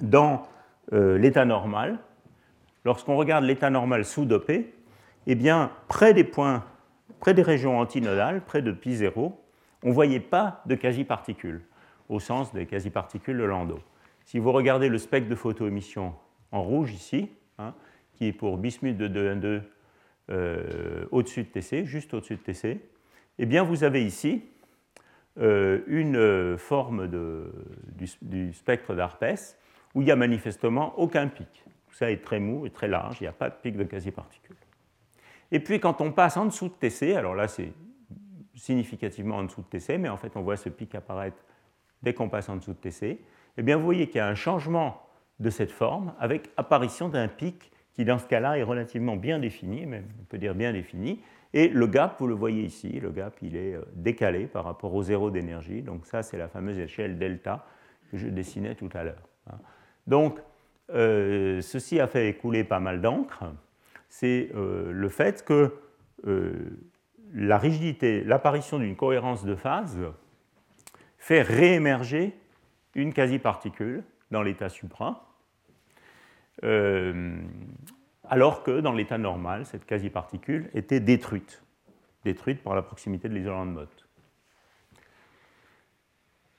dans l'état normal, lorsqu'on regarde l'état normal sous-dopé, eh bien, près des points, près des régions antinodales, près de pi 0, on ne voyait pas de quasi-particules, au sens des quasi-particules de Landau. Si vous regardez le spectre de photoémission en rouge ici, hein, qui est pour bismuth de 2,1,2 euh, au-dessus de TC, juste au-dessus de TC, eh bien, vous avez ici euh, une forme du, spectre d'Arpès où il n'y a manifestement aucun pic. Tout ça est très mou et très large, il n'y a pas de pic de quasi-particules. Et puis quand on passe en dessous de TC, alors là c'est significativement en dessous de TC, mais en fait on voit ce pic apparaître dès qu'on passe en dessous de TC, eh bien vous voyez qu'il y a un changement de cette forme avec apparition d'un pic qui dans ce cas-là est relativement bien défini, même on peut dire bien défini, et le gap, vous le voyez ici, le gap il est euh, décalé par rapport au zéro d'énergie, donc ça c'est la fameuse échelle delta que je dessinais tout à l'heure. Hein. Donc euh, ceci a fait écouler pas mal d'encre, c'est euh, le fait que la rigidité, l'apparition d'une cohérence de phase fait réémerger une quasi-particule dans l'état supra, euh, alors que dans l'état normal, cette quasi-particule était détruite, détruite par la proximité de l'isolant de Mott.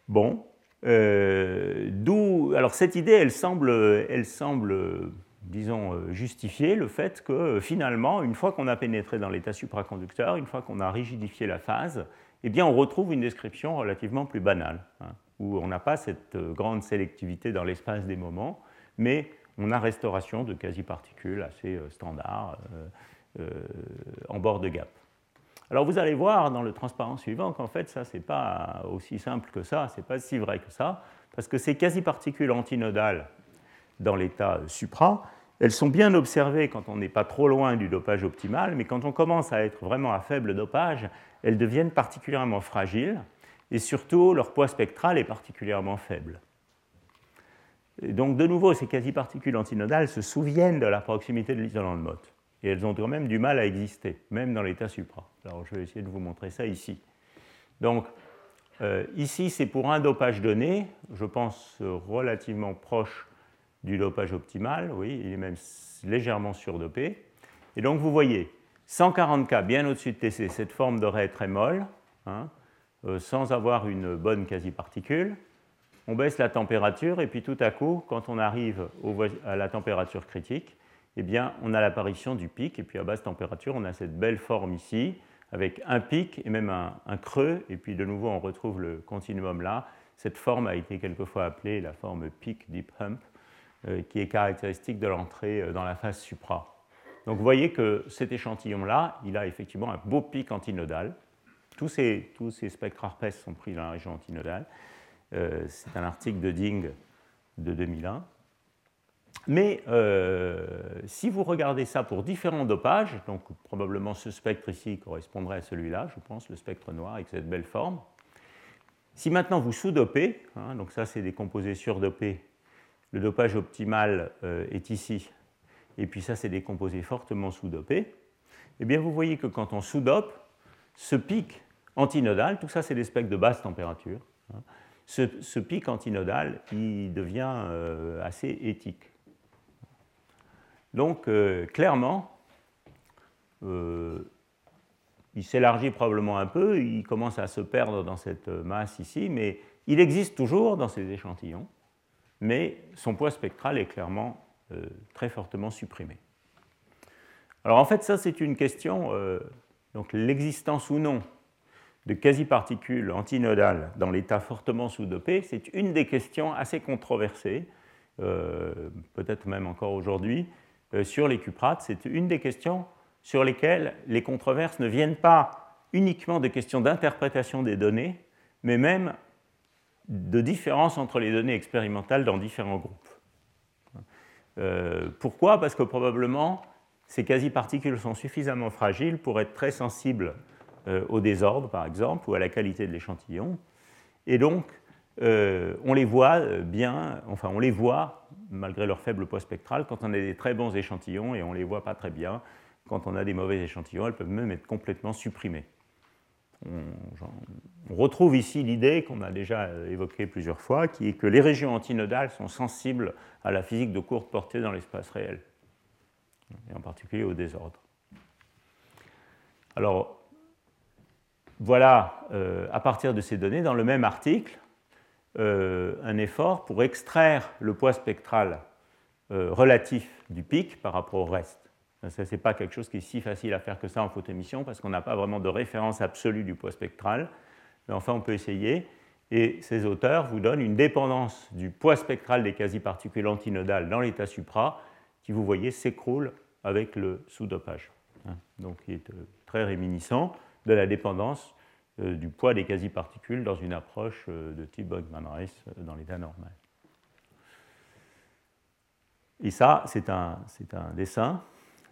Bon, euh, d'où. Alors cette idée, elle semble, elle semble disons, justifier le fait que finalement, une fois qu'on a pénétré dans l'état supraconducteur, une fois qu'on a rigidifié la phase, eh bien, on retrouve une description relativement plus banale, hein, où on n'a pas cette euh, grande sélectivité dans l'espace des moments, mais on a restauration de quasi-particules assez euh, standards euh, en bord de gap. Alors vous allez voir dans le transparent suivant qu'en fait ça c'est pas aussi simple que ça, c'est pas si vrai que ça, parce que ces quasi-particules antinodales dans l'état supra, elles sont bien observées quand on n'est pas trop loin du dopage optimal, mais quand on commence à être vraiment à faible dopage, elles deviennent particulièrement fragiles et surtout leur poids spectral est particulièrement faible. donc de nouveau, ces quasi-particules antinodales se souviennent de la proximité de l'isolant de Mott et elles ont quand même du mal à exister, même dans l'état supra. Alors je vais essayer de vous montrer ça ici. Donc euh, ici, c'est pour un dopage donné, je pense relativement proche du dopage optimal, oui, il est même légèrement surdopé. Et donc vous voyez, 140 K bien au-dessus de TC, cette forme ray très molle, hein, euh, sans avoir une bonne quasi-particule. On baisse la température et puis tout à coup, quand on arrive à la température critique, eh bien, on a l'apparition du pic et puis à basse température, on a cette belle forme ici avec un pic et même un, creux et puis de nouveau on retrouve le continuum là. Cette forme a été quelquefois appelée la forme peak deep hump qui est caractéristique de l'entrée euh, dans la phase supra. Donc vous voyez que cet échantillon-là, il a effectivement un beau pic antinodal. Tous ces, spectres ARPES sont pris dans la région antinodale. Euh, c'est un article de Ding de 2001. Mais euh, si vous regardez ça pour différents dopages, donc probablement ce spectre ici correspondrait à celui-là, je pense, le spectre noir avec cette belle forme. Si maintenant vous sous-dopez, hein, donc ça c'est des composés surdopés, le dopage optimal euh, est ici. Et puis ça c'est des composés fortement sous-dopés, eh bien vous voyez que quand on sous-dope, ce pic antinodal, tout ça c'est des spectres de basse température, hein, ce, pic antinodal il devient euh, assez éthique. Donc euh, clairement, il s'élargit probablement un peu, il commence à se perdre dans cette masse ici, mais il existe toujours dans ces échantillons, mais son poids spectral est clairement euh, très fortement supprimé. Alors en fait, ça c'est une question, euh, donc l'existence ou non de quasi-particules antinodales dans l'état fortement sous-dopé, c'est une des questions assez controversées, euh, peut-être même encore aujourd'hui, sur les cuprates. C'est une des questions sur lesquelles les controverses ne viennent pas uniquement de questions d'interprétation des données, mais même de différence entre les données expérimentales dans différents groupes. Euh, pourquoi? Parce que probablement ces quasi-particules sont suffisamment fragiles pour être très sensibles euh, au désordre, par exemple, ou à la qualité de l'échantillon. Et donc, euh, on les voit bien, enfin, on les voit, malgré leur faible poids spectral, quand on a des très bons échantillons, et on ne les voit pas très bien quand on a des mauvais échantillons, elles peuvent même être complètement supprimées. On, retrouve ici l'idée qu'on a déjà évoquée plusieurs fois, qui est que les régions antinodales sont sensibles à la physique de courte portée dans l'espace réel, et en particulier au désordre. Alors, voilà, euh, à partir de ces données, dans le même article, euh, un effort pour extraire le poids spectral euh, relatif du pic par rapport au reste. Ce n'est pas quelque chose qui est si facile à faire que ça en photoémission parce qu'on n'a pas vraiment de référence absolue du poids spectral. Mais enfin, on peut essayer. Et ces auteurs vous donnent une dépendance du poids spectral des quasi-particules antinodales dans l'état supra qui, vous voyez, s'écroule avec le sous-dopage. Hein. Donc, il est euh, très réminiscent de la dépendance euh, du poids des quasi-particules dans une approche euh, de type Bogman-Rice dans l'état normal. Et ça, c'est un, un dessin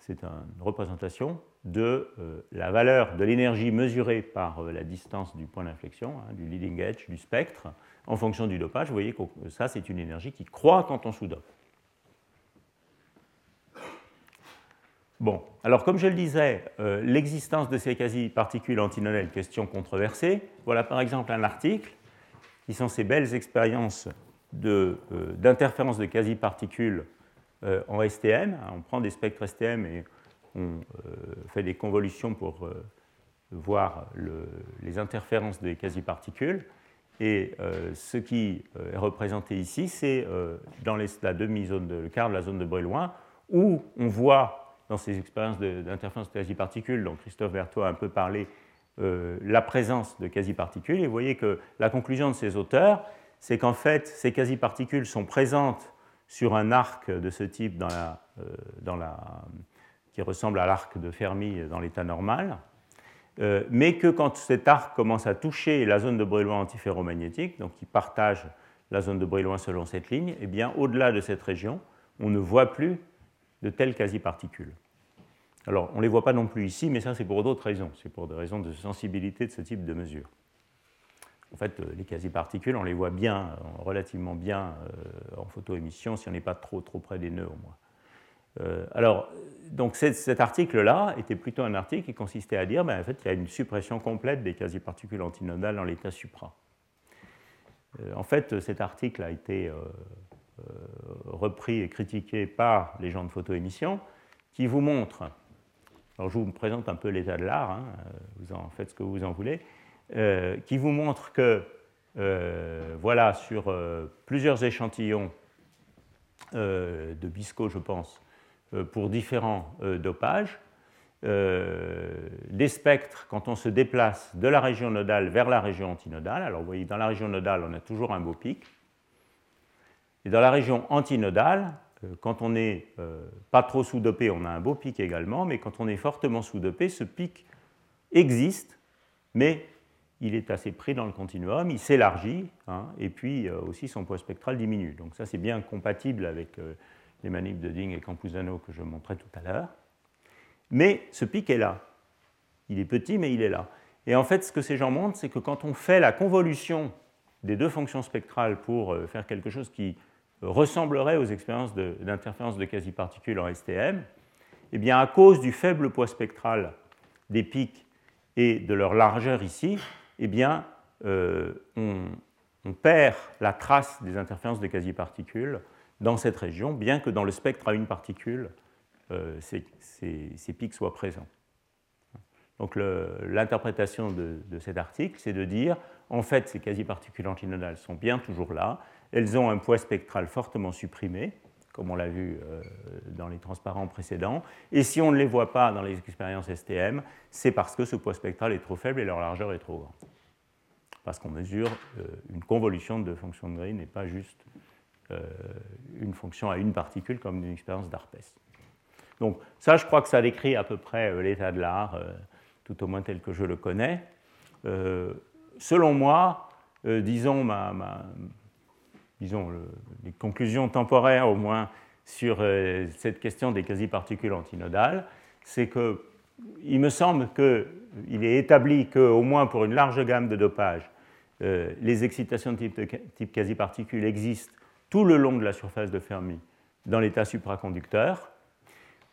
c'est une représentation de euh, la valeur de l'énergie mesurée par euh, la distance du point d'inflexion, hein, du leading edge, du spectre, en fonction du dopage. Vous voyez que ça, c'est une énergie qui croît quand on sous-dope. Bon, alors comme je le disais, l'existence de ces quasi-particules antinodales, question controversée. Voilà par exemple un article qui sont ces belles expériences d'interférence de, quasi-particules en STM. On prend des spectres STM et on fait des convolutions pour voir les interférences des quasi-particules. Et euh, ce qui euh, est représenté ici, c'est euh, dans la demi-zone de le quart de la zone de Brillouin, où on voit dans ces expériences d'interférence de, quasi-particules, dont Christophe Berthaud a un peu parlé, la présence de quasi-particules. Et vous voyez que la conclusion de ces auteurs, c'est qu'en fait, ces quasi-particules sont présentes sur un arc de ce type la, qui ressemble à l'arc de Fermi dans l'état normal. Euh, mais que quand cet arc commence à toucher la zone de Brillouin antiferromagnétique, donc qui partage la zone de Brillouin selon cette ligne, eh bien, au-delà de cette région, on ne voit plus de telles quasi-particules. Alors, on ne les voit pas non plus ici, mais ça, c'est pour d'autres raisons. C'est pour des raisons de sensibilité de ce type de mesure. En fait, euh, les quasi-particules, on les voit bien, euh, relativement bien en photoémission, si on n'est pas trop, trop près des nœuds au moins. Euh, alors, donc cet article-là était plutôt un article qui consistait à dire, ben, en fait, il y a une suppression complète des quasi-particules antinodales dans l'état supra. Euh, en fait, cet article a été euh, repris et critiqué par les gens de photoémission, qui vous montrent, alors je vous présente un peu l'état de l'art, hein, vous en faites ce que vous en voulez, qui vous montre que, voilà, sur plusieurs échantillons de Bisco, je pense, euh, pour différents euh, dopages. Euh, des spectres, quand on se déplace de la région nodale vers la région antinodale, alors vous voyez, dans la région nodale, on a toujours un beau pic. Et dans la région antinodale, quand on n'est pas trop sous-dopé, on a un beau pic également, mais quand on est fortement sous-dopé, ce pic existe, mais il est assez pris dans le continuum, il s'élargit, hein, et puis aussi son poids spectral diminue. Donc ça, c'est bien compatible avec les manipes de Ding et Campuzano que je montrais tout à l'heure. Mais ce pic est là. Il est petit, mais il est là. Et en fait, ce que ces gens montrent, c'est que quand on fait la convolution des deux fonctions spectrales pour euh, faire quelque chose qui ressemblerait aux expériences d'interférence de, quasi-particules en STM, eh bien, à cause du faible poids spectral des pics et de leur largeur ici, eh bien, euh, on, perd la trace des interférences de quasi-particules dans cette région, bien que dans le spectre à une particule, euh, ces, pics soient présents. Donc l'interprétation de, cet article, c'est de dire, en fait, ces quasi-particules antinodales sont bien toujours là, elles ont un poids spectral fortement supprimé, comme on l'a vu euh, dans les transparents précédents, et si on ne les voit pas dans les expériences STM, c'est parce que ce poids spectral est trop faible et leur largeur est trop grande. Parce qu'on mesure euh, une convolution de fonction de Green et pas juste euh, une fonction à une particule comme une expérience d'Arpès. Donc ça, je crois que ça décrit à peu près l'état de l'art, tout au moins tel que je le connais. selon moi, disons, ma, disons les conclusions temporaires au moins sur cette question des quasi-particules antinodales, c'est que il me semble qu'il est établi qu'au moins pour une large gamme de dopages, les excitations de type, quasi-particules existent tout le long de la surface de Fermi dans l'état supraconducteur,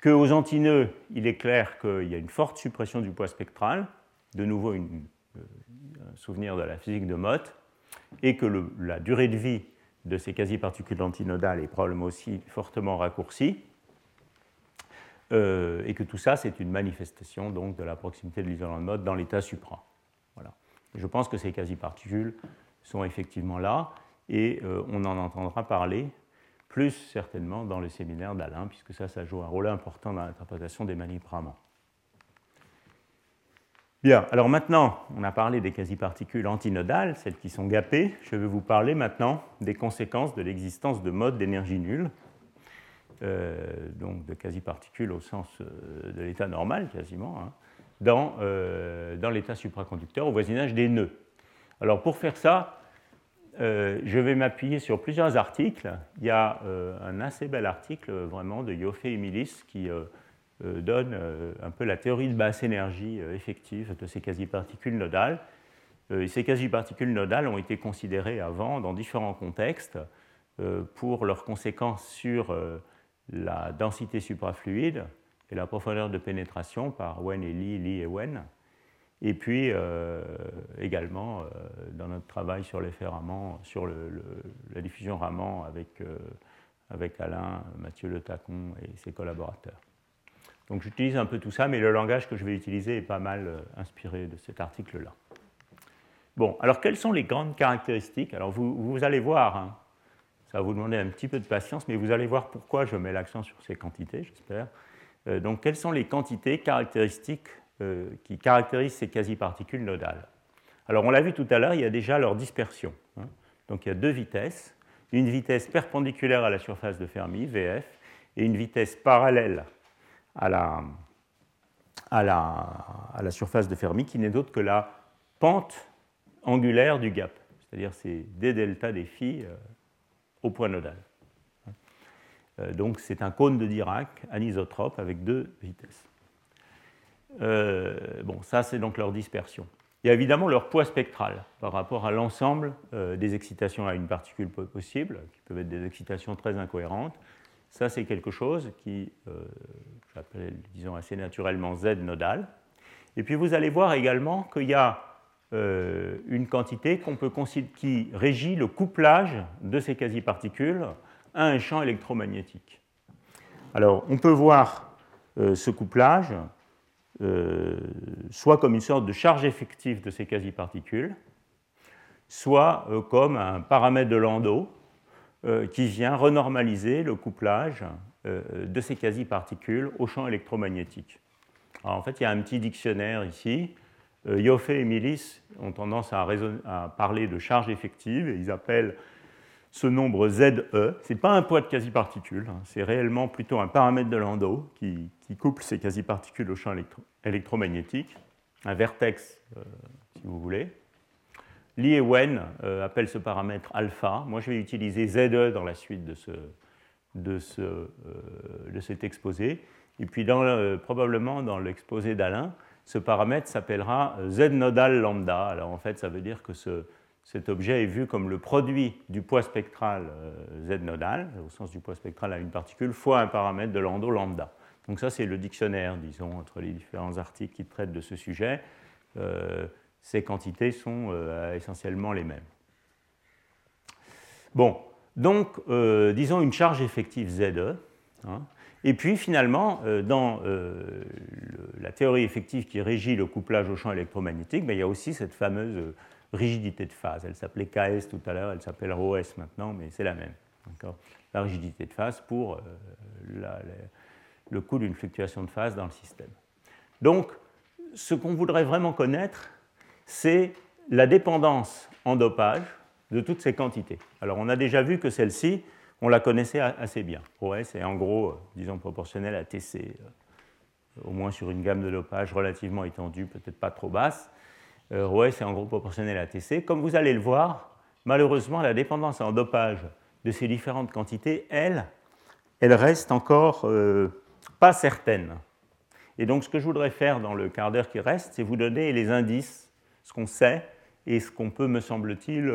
qu'aux antineux, il est clair qu'il y a une forte suppression du poids spectral, de nouveau euh, un souvenir de la physique de Mott, et que la durée de vie de ces quasi-particules antinodales est probablement aussi fortement raccourcie, euh, et que tout ça, c'est une manifestation donc, de la proximité de l'isolant de Mott dans l'état supra. Voilà. je pense que ces quasi-particules sont effectivement là, et euh, on en entendra parler plus certainement dans le séminaire d'Alain, puisque ça, ça joue un rôle important dans l'interprétation des manipes Bien, alors maintenant, on a parlé des quasi-particules antinodales, celles qui sont gapées. Je vais vous parler maintenant des conséquences de l'existence de modes d'énergie nulle, euh, donc de quasi-particules au sens euh, de l'état normal quasiment, hein, dans, dans l'état supraconducteur au voisinage des nœuds. Alors pour faire ça, euh, je vais m'appuyer sur plusieurs articles. Il y a euh, un assez bel article vraiment de Yofe et Milis qui euh, donne un peu la théorie de basse énergie effective de ces quasi-particules nodales. ces quasi-particules nodales ont été considérées avant dans différents contextes pour leurs conséquences sur la densité suprafluide et la profondeur de pénétration par Wen et Li, Li et Wen. Et puis également dans notre travail sur l'effet Raman, sur la diffusion Raman avec, avec Alain, Mathieu Le Tacon et ses collaborateurs. Donc j'utilise un peu tout ça, mais le langage que je vais utiliser est pas mal inspiré de cet article-là. Bon, alors quelles sont les grandes caractéristiques? Alors vous, vous, allez voir, hein, ça va vous demander un petit peu de patience, mais vous allez voir pourquoi je mets l'accent sur ces quantités, j'espère. Euh, donc quelles sont les quantités caractéristiques euh, qui caractérisent ces quasi-particules nodales? Alors on l'a vu tout à l'heure, il y a déjà leur dispersion. Hein. Donc il y a deux vitesses, une vitesse perpendiculaire à la surface de Fermi, VF, et une vitesse parallèle à la, à la, à la surface de Fermi, qui n'est d'autre que la pente angulaire du gap, c'est-à-dire c'est d delta des phi euh, au point nodal. Euh, donc c'est un cône de Dirac anisotrope avec deux vitesses. Euh, bon, ça c'est donc leur dispersion. Il y a évidemment leur poids spectral par rapport à l'ensemble des excitations à une particule possible, qui peuvent être des excitations très incohérentes. Ça c'est quelque chose qui, j'appelle disons assez naturellement Z nodal. Et puis vous allez voir également qu'il y a euh, une quantité qui régit le couplage de ces quasi-particules à un champ électromagnétique. Alors, on peut voir euh, ce couplage euh, soit comme une sorte de charge effective de ces quasi-particules, soit comme un paramètre de Landau qui vient renormaliser le couplage de ces quasi-particules au champ électromagnétique. En fait, il y a un petit dictionnaire ici euh, Yoffe et Milis ont tendance à, parler de charge effective et ils appellent ce nombre ZE. Ce n'est pas un poids de quasi-particules, hein. c'est réellement plutôt un paramètre de Landau qui, couple ces quasi-particules au champ électromagnétique, un vertex euh, si vous voulez. Li et Wen euh, appellent ce paramètre alpha. Moi je vais utiliser ZE dans la suite de, ce, de, de cet exposé. Et puis probablement dans l'exposé d'Alain, ce paramètre s'appellera Z nodal lambda. Alors en fait, ça veut dire que cet objet est vu comme le produit du poids spectral euh, Z nodal, au sens du poids spectral à une particule, fois un paramètre de Landau lambda. Donc ça, c'est le dictionnaire, disons, entre les différents articles qui traitent de ce sujet. Euh, ces quantités sont euh, essentiellement les mêmes. Bon, donc, disons une charge effective ZE. Hein, et puis finalement, euh, dans euh, la théorie effective qui régit le couplage au champ électromagnétique, ben, il y a aussi cette fameuse euh, rigidité de phase. Elle s'appelait KS tout à l'heure, elle s'appelle ROS maintenant, mais c'est la même. La rigidité de phase pour le coût d'une fluctuation de phase dans le système. Donc, ce qu'on voudrait vraiment connaître, c'est la dépendance en dopage de toutes ces quantités. Alors, on a déjà vu que celle-ci, on la connaissait assez bien. OS est en gros, euh, disons, proportionnel à TC, euh, au moins sur une gamme de dopage relativement étendue, peut-être pas trop basse. ROS est en gros proportionnel à TC. Comme vous allez le voir, malheureusement, la dépendance en dopage de ces différentes quantités, elle, elle reste encore euh, pas certaine. Et donc, ce que je voudrais faire dans le quart d'heure qui reste, c'est vous donner les indices, ce qu'on sait et ce qu'on peut, me semble-t-il,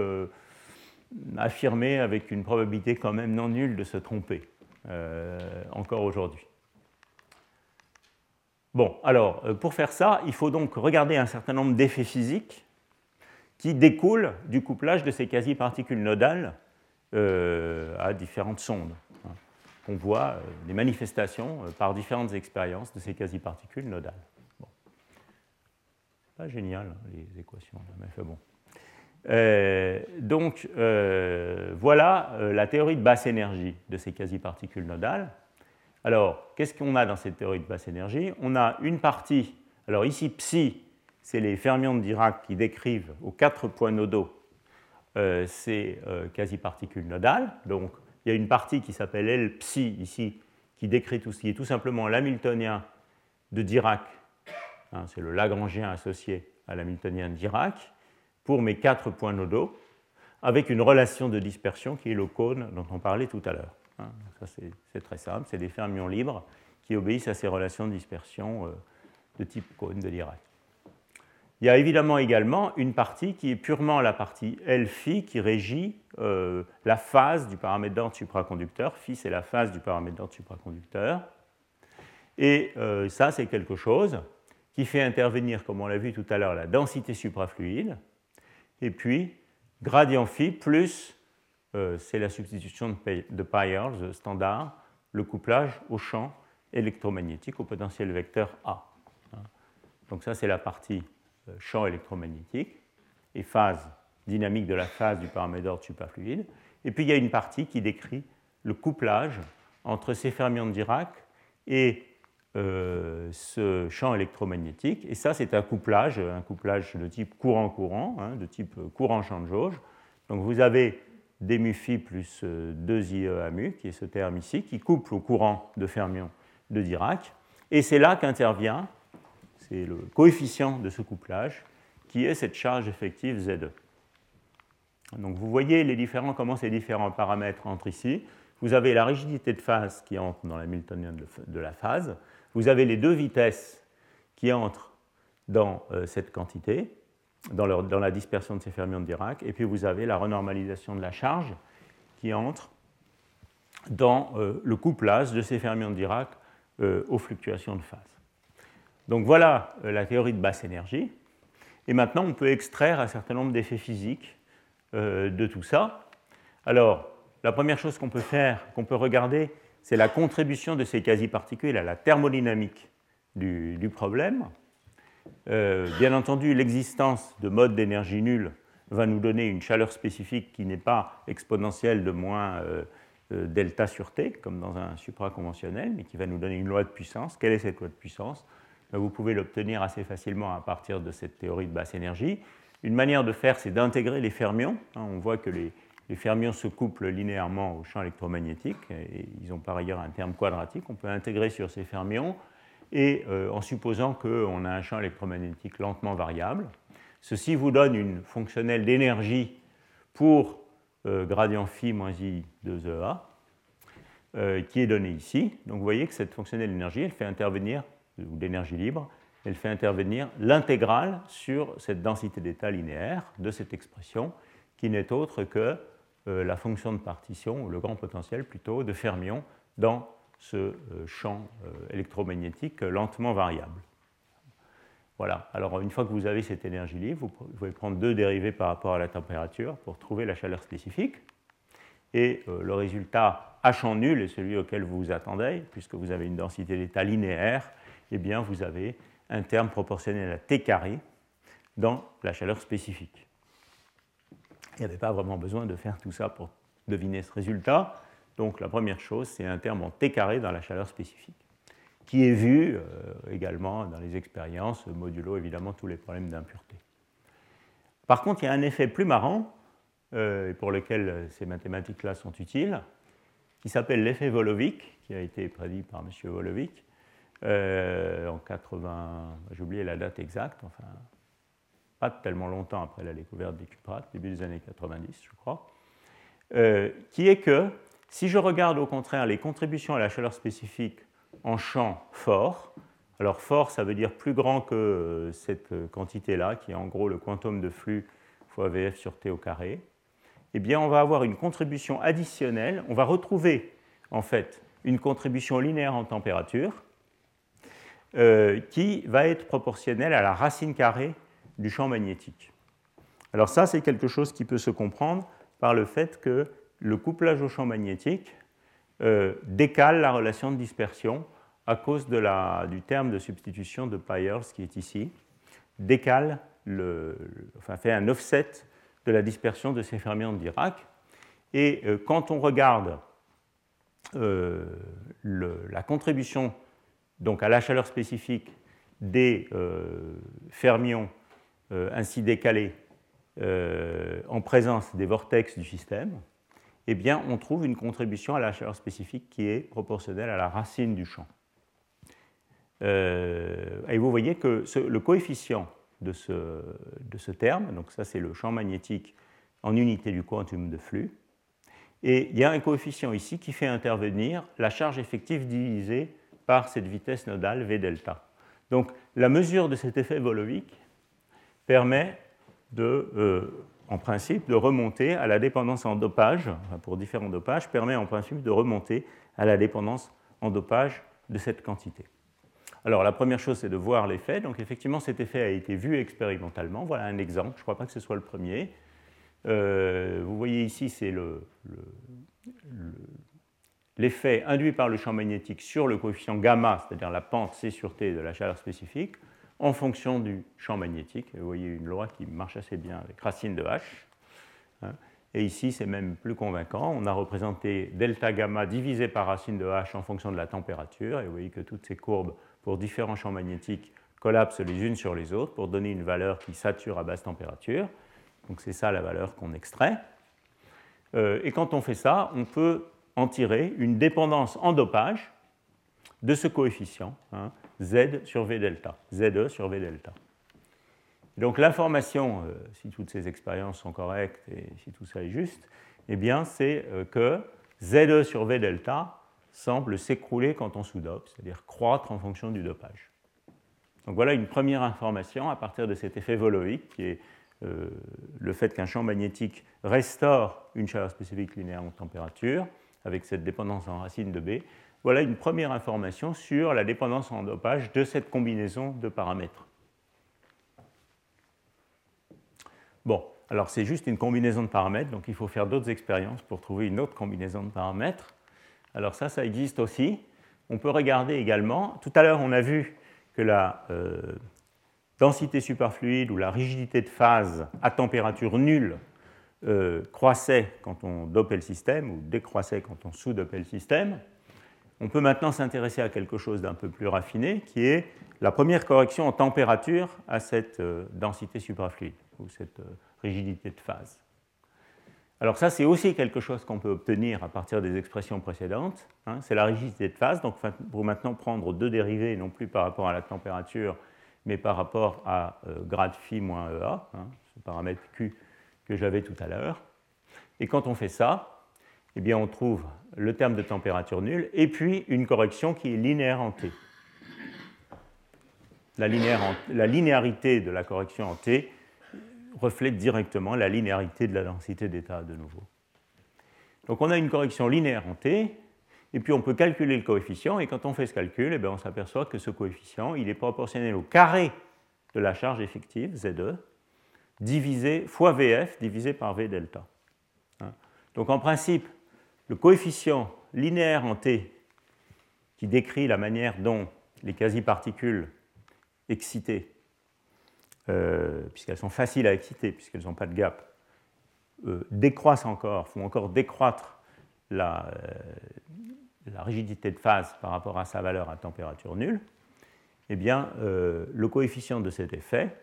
affirmer avec une probabilité quand même non nulle de se tromper, euh, encore aujourd'hui. Bon, alors, euh, pour faire ça, il faut donc regarder un certain nombre d'effets physiques qui découlent du couplage de ces quasi-particules nodales euh, à différentes sondes. Hein. On voit des manifestations par différentes expériences de ces quasi-particules nodales. Pas génial, les équations, mais bon. Euh, donc euh, voilà euh, la théorie de basse énergie de ces quasi-particules nodales. Alors, qu'est-ce qu'on a dans cette théorie de basse énergie? On a une partie, alors ici psi, c'est les fermions de Dirac qui décrivent aux quatre points nodaux ces quasi-particules nodales. Donc il y a une partie qui s'appelle L psi ici, qui décrit tout ce qui est tout simplement l'hamiltonien de Dirac. Hein, c'est le Lagrangien associé à l'hamiltonien de Dirac pour mes quatre points nodaux, avec une relation de dispersion qui est le cône dont on parlait tout à l'heure. Hein, c'est très simple, c'est des fermions libres qui obéissent à ces relations de dispersion euh, de type cône de Dirac. Il y a évidemment également une partie qui est purement la partie L qui régit euh, la phase du paramètre d'ordre supraconducteur. Phi, c'est la phase du paramètre d'ordre supraconducteur. Et euh, ça, c'est quelque chose qui fait intervenir, comme on l'a vu tout à l'heure, la densité suprafluide, et puis gradient phi plus, euh, c'est la substitution de, de Pyers standard, le couplage au champ électromagnétique, au potentiel vecteur A. Donc ça, c'est la partie euh, champ électromagnétique et phase dynamique de la phase du paramètre d'ordre superfluide. Et puis il y a une partie qui décrit le couplage entre ces fermions de Dirac et euh, ce champ électromagnétique. Et ça, c'est un couplage, un couplage de type courant-courant, hein, de type courant-champ de jauge. Donc vous avez mu phi plus 2 euh, mu, qui est ce terme ici, qui couple au courant de fermions de Dirac. Et c'est là qu'intervient, c'est le coefficient de ce couplage, qui est cette charge effective ZE. Donc vous voyez les différents, comment ces différents paramètres entrent ici. Vous avez la rigidité de phase qui entre dans l'hamiltonienne de la phase. Vous avez les deux vitesses qui entrent dans euh, cette quantité, dans, la dispersion de ces fermions de Dirac. Et puis vous avez la renormalisation de la charge qui entre dans euh, le couplage de ces fermions de Dirac euh, aux fluctuations de phase. Donc voilà la théorie de basse énergie. Et maintenant, on peut extraire un certain nombre d'effets physiques de tout ça. Alors, la première chose qu'on peut faire, qu'on peut regarder, c'est la contribution de ces quasi-particules à la thermodynamique du, problème. Euh, bien entendu, l'existence de modes d'énergie nulle va nous donner une chaleur spécifique qui n'est pas exponentielle de moins euh, delta sur T, comme dans un supraconventionnel, mais qui va nous donner une loi de puissance. Quelle est cette loi de puissance? Ben, Vous pouvez l'obtenir assez facilement à partir de cette théorie de basse énergie. Une manière de faire, c'est d'intégrer les fermions. Hein, on voit que les, fermions se couplent linéairement au champ électromagnétique, ils ont par ailleurs un terme quadratique. On peut intégrer sur ces fermions, et euh, en supposant qu'on a un champ électromagnétique lentement variable, ceci vous donne une fonctionnelle d'énergie pour euh, gradient phi moins i de EA, euh, qui est donnée ici. Donc vous voyez que cette fonctionnelle d'énergie, elle fait intervenir, ou d'énergie libre, elle fait intervenir l'intégrale sur cette densité d'état linéaire de cette expression, qui n'est autre que la fonction de partition, le grand potentiel plutôt, de fermion dans ce euh, champ euh, électromagnétique lentement variable. Voilà, alors une fois que vous avez cette énergie libre, vous pouvez prendre deux dérivés par rapport à la température pour trouver la chaleur spécifique. Et le résultat H en nul est celui auquel vous vous attendez, puisque vous avez une densité d'état linéaire, eh bien vous avez un terme proportionnel à t carré dans la chaleur spécifique. Il n'y avait pas vraiment besoin de faire tout ça pour deviner ce résultat. Donc la première chose, c'est un terme en t carré dans la chaleur spécifique, qui est vu euh, également dans les expériences, modulo évidemment tous les problèmes d'impureté. Par contre, il y a un effet plus marrant, euh, pour lequel ces mathématiques-là sont utiles, qui s'appelle l'effet Volovic, qui a été prédit par M. Volovic, euh, en 80, j'ai oublié la date exacte, enfin, tellement longtemps après la découverte des cuprates, début des années 90, je crois, euh, qui est que si je regarde au contraire les contributions à la chaleur spécifique en champ fort, alors fort, ça veut dire plus grand que euh, cette quantité-là, qui est en gros le quantum de flux fois VF sur T au carré, eh bien on va avoir une contribution additionnelle, on va retrouver en fait une contribution linéaire en température, euh, qui va être proportionnel à la racine carrée du champ magnétique. Alors ça, c'est quelque chose qui peut se comprendre par le fait que le couplage au champ magnétique euh, décale la relation de dispersion à cause de la, du terme de substitution de Pyers qui est ici, décale, le, enfin fait un offset de la dispersion de ces fermions de Dirac. Et euh, quand on regarde la contribution donc à la chaleur spécifique des euh, fermions euh, ainsi décalés euh, en présence des vortex du système, eh bien, on trouve une contribution à la chaleur spécifique qui est proportionnelle à la racine du champ. et vous voyez que le coefficient de ce, de ce, terme, donc ça c'est le champ magnétique en unité du quantum de flux, et il y a un coefficient ici qui fait intervenir la charge effective divisée par cette vitesse nodale V delta. Donc la mesure de cet effet Volovic permet euh, en principe de remonter à la dépendance en dopage, pour différents dopages, permet en principe de remonter à la dépendance en dopage de cette quantité. Alors la première chose, c'est de voir l'effet. Donc effectivement, cet effet a été vu expérimentalement. Voilà un exemple. Je ne crois pas que ce soit le premier. Euh, vous voyez ici, c'est l'effet induit par le champ magnétique sur le coefficient gamma, c'est-à-dire la pente C sur T de la chaleur spécifique, en fonction du champ magnétique. vous voyez une loi qui marche assez bien avec racine de H. Hein. Et ici, c'est même plus convaincant. On a représenté delta gamma divisé par racine de H en fonction de la température. Et vous voyez que toutes ces courbes pour différents champs magnétiques collapsent les unes sur les autres pour donner une valeur qui sature à basse température. Donc c'est ça la valeur qu'on extrait. Euh, et quand on fait ça, on peut en tirer une dépendance en dopage de ce coefficient, hein, Z sur V delta, ZE sur V delta. Donc l'information, euh, si toutes ces expériences sont correctes et si tout ça est juste, eh bien c'est euh, que ZE sur V delta semble s'écrouler quand on sous-dope, c'est-à-dire croître en fonction du dopage. Donc voilà une première information à partir de cet effet voloïque qui est euh, le fait qu'un champ magnétique restaure une chaleur spécifique linéaire en température avec cette dépendance en racine de B. Voilà une première information sur la dépendance en dopage de cette combinaison de paramètres. Bon, alors c'est juste une combinaison de paramètres, donc il faut faire d'autres expériences pour trouver une autre combinaison de paramètres. Alors ça, ça existe aussi. On peut regarder également, tout à l'heure on a vu que la euh, densité superfluide ou la rigidité de phase à température nulle euh, croissait quand on dopait le système ou décroissait quand on sous-dopait le système. On peut maintenant s'intéresser à quelque chose d'un peu plus raffiné, qui est la première correction en température à cette euh, densité superfluide ou cette euh, rigidité de phase. Alors ça, c'est aussi quelque chose qu'on peut obtenir à partir des expressions précédentes. Hein. c'est la rigidité de phase. Donc pour maintenant prendre deux dérivés, non plus par rapport à la température, mais par rapport à euh, grade phi moins EA, hein, ce paramètre Q que j'avais tout à l'heure. Et quand on fait ça, eh bien on trouve le terme de température nulle et puis une correction qui est linéaire en T. La, linéarité de la correction en T reflète directement la linéarité de la densité d'état de nouveau. Donc on a une correction linéaire en T, et puis on peut calculer le coefficient, et quand on fait ce calcul, eh bien, on s'aperçoit que ce coefficient il est proportionnel au carré de la charge effective, ZE, divisé fois VF divisé par V delta. Hein. Donc en principe, le coefficient linéaire en T qui décrit la manière dont les quasi-particules excitées, euh, puisqu'elles sont faciles à exciter, puisqu'elles n'ont pas de gap, euh, décroissent encore, font encore décroître la, euh, la, rigidité de phase par rapport à sa valeur à température nulle, eh bien, le coefficient de cet effet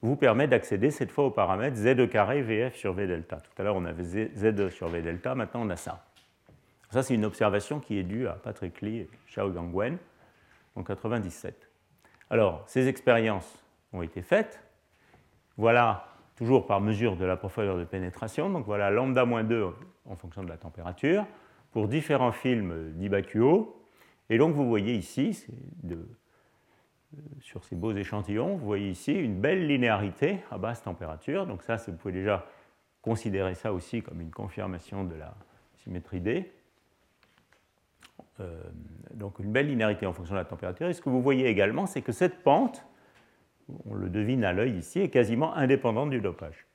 vous permet d'accéder cette fois au paramètre Z carré VF sur V delta. Tout à l'heure, on avait Z sur V delta, maintenant on a ça. Ça, c'est une observation qui est due à Patrick Lee et Xiao Gangwen en 1997. Alors, ces expériences ont été faites. Voilà, toujours par mesure de la profondeur de pénétration, donc voilà lambda moins 2 en fonction de la température, pour différents films d'Ibacuo. Et donc vous voyez ici, euh, sur ces beaux échantillons, vous voyez ici une belle linéarité à basse température. Donc ça, vous pouvez déjà considérer ça aussi comme une confirmation de la symétrie D. Euh, donc une belle linéarité en fonction de la température. Et ce que vous voyez également, c'est que cette pente on le devine à l'œil ici, est quasiment indépendante du dopage.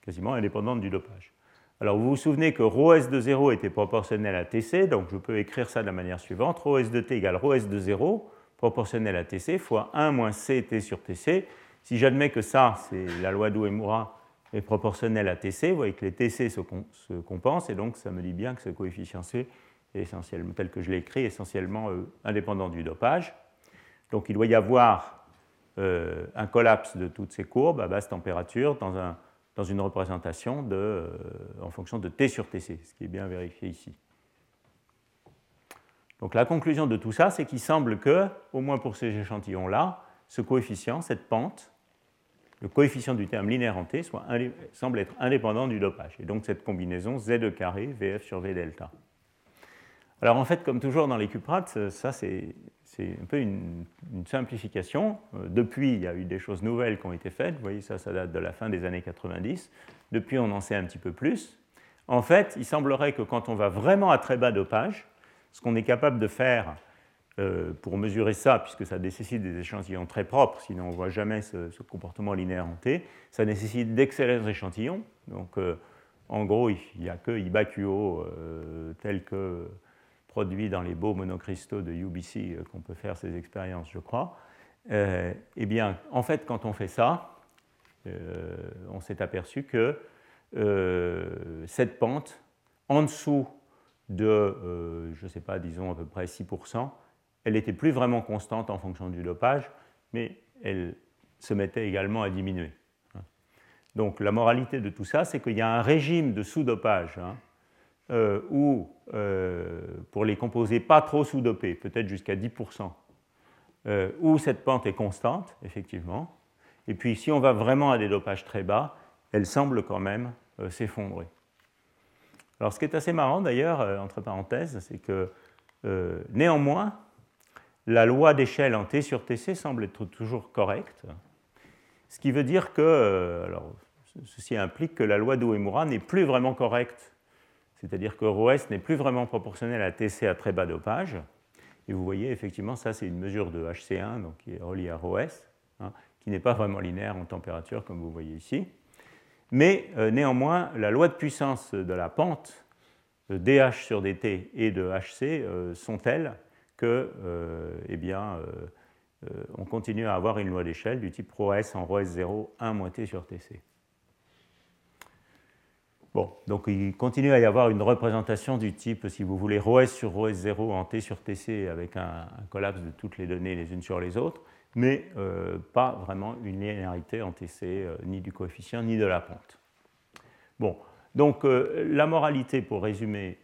Quasiment indépendante du dopage. Alors vous vous souvenez que ρS de 0 était proportionnel à Tc, donc je peux écrire ça de la manière suivante. ρS de t égale ρS de 0 proportionnel à Tc fois 1 moins Ct sur Tc. Si j'admets que ça, c'est la loi d'Uemura, est proportionnelle à Tc, vous voyez que les Tc se, compensent, et donc ça me dit bien que ce coefficient C est essentiellement, tel que je l'ai écrit, essentiellement euh, indépendant du dopage. Donc il doit y avoir euh, un collapse de toutes ces courbes à basse température dans, une représentation euh, en fonction de T sur Tc, ce qui est bien vérifié ici. Donc la conclusion de tout ça, c'est qu'il semble que, au moins pour ces échantillons-là, ce coefficient, cette pente, le coefficient du terme linéaire en T semble être indépendant du dopage. Et donc cette combinaison Z carré VF sur V delta. Alors en fait, comme toujours dans les cuprates, ça c'est c'est un peu une, simplification. Euh, depuis, il y a eu des choses nouvelles qui ont été faites. Vous voyez, ça, ça date de la fin des années 90. Depuis, on en sait un petit peu plus. En fait, il semblerait que quand on va vraiment à très bas dopage, ce qu'on est capable de faire pour mesurer ça, puisque ça nécessite des échantillons très propres, sinon on ne voit jamais ce, comportement linéaire en T, ça nécessite d'excellents échantillons. Donc, en gros, il n'y a que Ibakuo tel que produit dans les beaux monocristaux de UBC qu'on peut faire ces expériences, je crois. eh bien, en fait, quand on fait ça, on s'est aperçu que cette pente, en dessous de, euh, je ne sais pas, disons à peu près 6%, elle n'était plus vraiment constante en fonction du dopage, mais elle se mettait également à diminuer. Donc la moralité de tout ça, c'est qu'il y a un régime de sous-dopage hein, euh, où, euh, pour les composés pas trop sous-dopés, peut-être jusqu'à 10%, où cette pente est constante, effectivement. Et puis si on va vraiment à des dopages très bas, elle semble quand même s'effondrer. Alors ce qui est assez marrant d'ailleurs, euh, entre parenthèses, c'est que euh, néanmoins, la loi d'échelle en T sur TC semble être toujours correcte, ce qui veut dire que, euh, alors, ceci implique que la loi d'Uemura n'est plus vraiment correcte, c'est-à-dire que ρS n'est plus vraiment proportionnel à TC à très bas dopage. Et vous voyez, effectivement, ça c'est une mesure de HC1, donc qui est reliée à ρS, hein, qui n'est pas vraiment linéaire en température, comme vous voyez ici. Mais euh, néanmoins, la loi de puissance de la pente de dH sur dt et de hc euh, sont telles que, euh, eh bien, on continue à avoir une loi d'échelle du type ρS en ρS0 1 moins t sur tc. Bon, donc il continue à y avoir une représentation du type, si vous voulez, ρS sur ρS0 en t sur tc avec un collapse de toutes les données les unes sur les autres mais euh, pas vraiment une linéarité en TC, euh, ni du coefficient, ni de la pente. Bon, donc euh, la moralité, pour résumer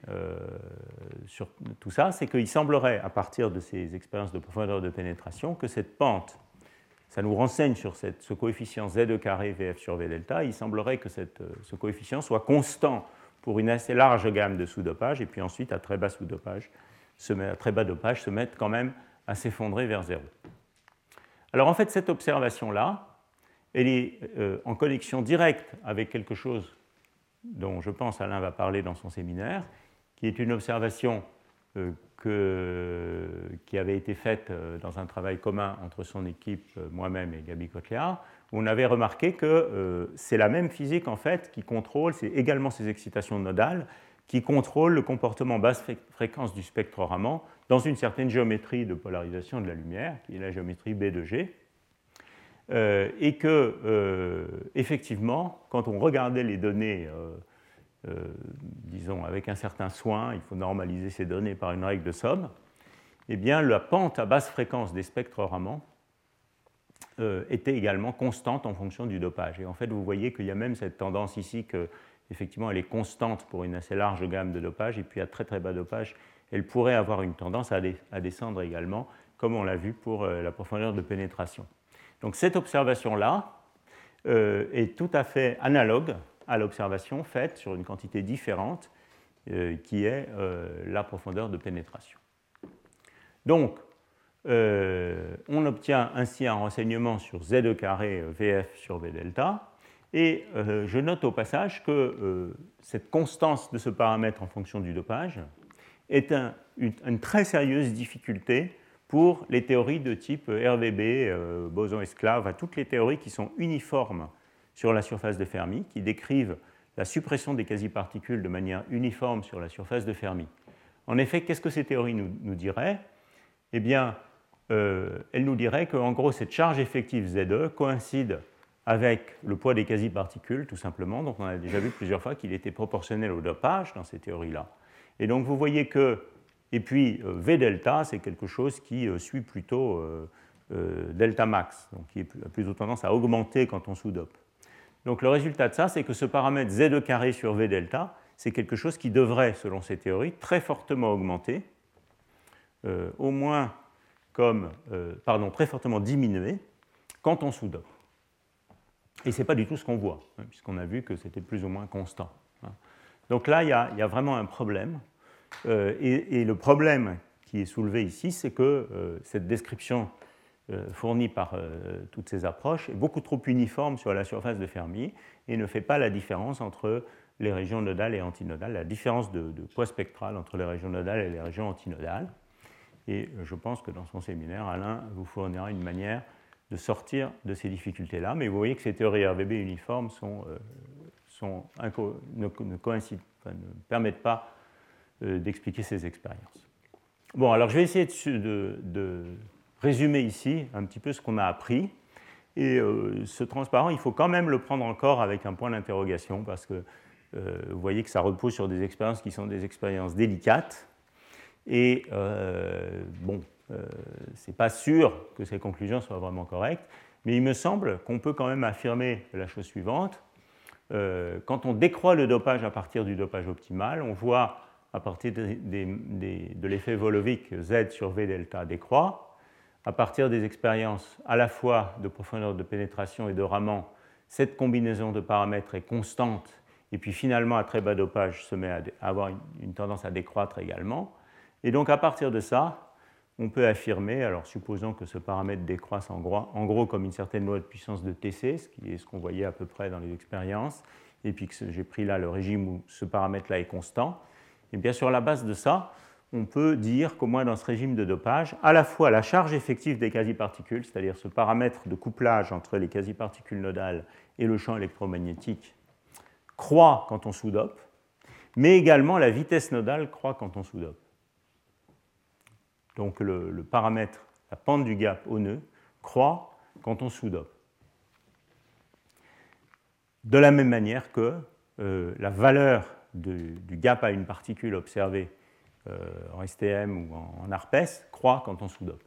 sur tout ça, c'est qu'il semblerait, à partir de ces expériences de profondeur de pénétration, que cette pente, ça nous renseigne sur ce coefficient Z carré VF sur V delta, il semblerait que ce coefficient soit constant pour une assez large gamme de sous-dopage, et puis ensuite, à très bas sous-dopage, à très bas dopage, se mettre quand même à s'effondrer vers zéro. Alors en fait, cette observation-là, elle est euh, en connexion directe avec quelque chose dont je pense Alain va parler dans son séminaire, qui est une observation euh, qui avait été faite euh, dans un travail commun entre son équipe, moi-même et Gabi où on avait remarqué que c'est la même physique en fait qui contrôle, c'est également ces excitations nodales qui contrôlent le comportement basse fréquence du spectre Raman dans une certaine géométrie de polarisation de la lumière, qui est la géométrie B de G, euh, et que, euh, effectivement, quand on regardait les données, euh, disons, avec un certain soin, il faut normaliser ces données par une règle de somme, eh bien, la pente à basse fréquence des spectres Raman était également constante en fonction du dopage. Et en fait, vous voyez qu'il y a même cette tendance ici que, effectivement, elle est constante pour une assez large gamme de dopage, et puis à très très bas dopage, elle pourrait avoir une tendance à, descendre également, comme on l'a vu pour la profondeur de pénétration. Donc cette observation-là euh, est tout à fait analogue à l'observation faite sur une quantité différente, euh, qui est la profondeur de pénétration. Donc, on obtient ainsi un renseignement sur Z carré VF sur V delta, et je note au passage que cette constance de ce paramètre en fonction du dopage, est une, très sérieuse difficulté pour les théories de type RVB, euh, boson esclave, toutes les théories qui sont uniformes sur la surface de Fermi, qui décrivent la suppression des quasi-particules de manière uniforme sur la surface de Fermi. En effet, qu'est-ce que ces théories nous, diraient? Eh bien, euh, elles nous diraient qu'en gros, cette charge effective ZE coïncide avec le poids des quasi-particules, tout simplement. Donc, on a déjà vu plusieurs fois qu'il était proportionnel au dopage dans ces théories-là. Et donc vous voyez que, et puis euh, V delta, c'est quelque chose qui euh, suit plutôt euh, delta max, donc qui a plutôt tendance à augmenter quand on sous-dope. Donc le résultat de ça, c'est que ce paramètre Z carré sur V delta, c'est quelque chose qui devrait, selon ces théories, très fortement augmenter, au moins comme, pardon, très fortement diminuer quand on sous-dope. Et ce n'est pas du tout ce qu'on voit, hein, puisqu'on a vu que c'était plus ou moins constant. Hein. Donc là, il y, a, vraiment un problème. Euh, et, le problème qui est soulevé ici, c'est que euh, cette description euh, fournie par toutes ces approches est beaucoup trop uniforme sur la surface de Fermi et ne fait pas la différence entre les régions nodales et antinodales, la différence de, poids spectral entre les régions nodales et les régions antinodales. Et je pense que dans son séminaire, Alain vous fournira une manière de sortir de ces difficultés-là. Mais vous voyez que ces théories RVB uniformes ne, coïncident, ne permettent pas d'expliquer ces expériences. Bon, alors je vais essayer de, de, résumer ici un petit peu ce qu'on a appris. Et ce transparent, il faut quand même le prendre encore avec un point d'interrogation parce que euh, vous voyez que ça repose sur des expériences qui sont des expériences délicates. Et euh, bon, euh, ce n'est pas sûr que ces conclusions soient vraiment correctes, mais il me semble qu'on peut quand même affirmer la chose suivante. quand on décroît le dopage à partir du dopage optimal, on voit à partir de l'effet Volovic Z sur V delta décroît. À partir des expériences à la fois de profondeur de pénétration et de raman, cette combinaison de paramètres est constante et puis finalement à très bas dopage se met à avoir une tendance à décroître également. Et donc à partir de ça, on peut affirmer, alors supposons que ce paramètre décroisse en gros, en gros comme une certaine loi de puissance de TC, ce qui est ce qu'on voyait à peu près dans les expériences, et puis que j'ai pris là le régime où ce paramètre-là est constant, et bien sur la base de ça, on peut dire qu'au moins dans ce régime de dopage, à la fois la charge effective des quasi-particules, c'est-à-dire ce paramètre de couplage entre les quasi-particules nodales et le champ électromagnétique, croît quand on sous-dope, mais également la vitesse nodale croît quand on sous-dope. Donc le, paramètre, la pente du gap au nœud, croît quand on sous-dope. De la même manière que euh, la valeur du gap à une particule observée euh, en STM ou en, en ARPES croît quand on sous-dope.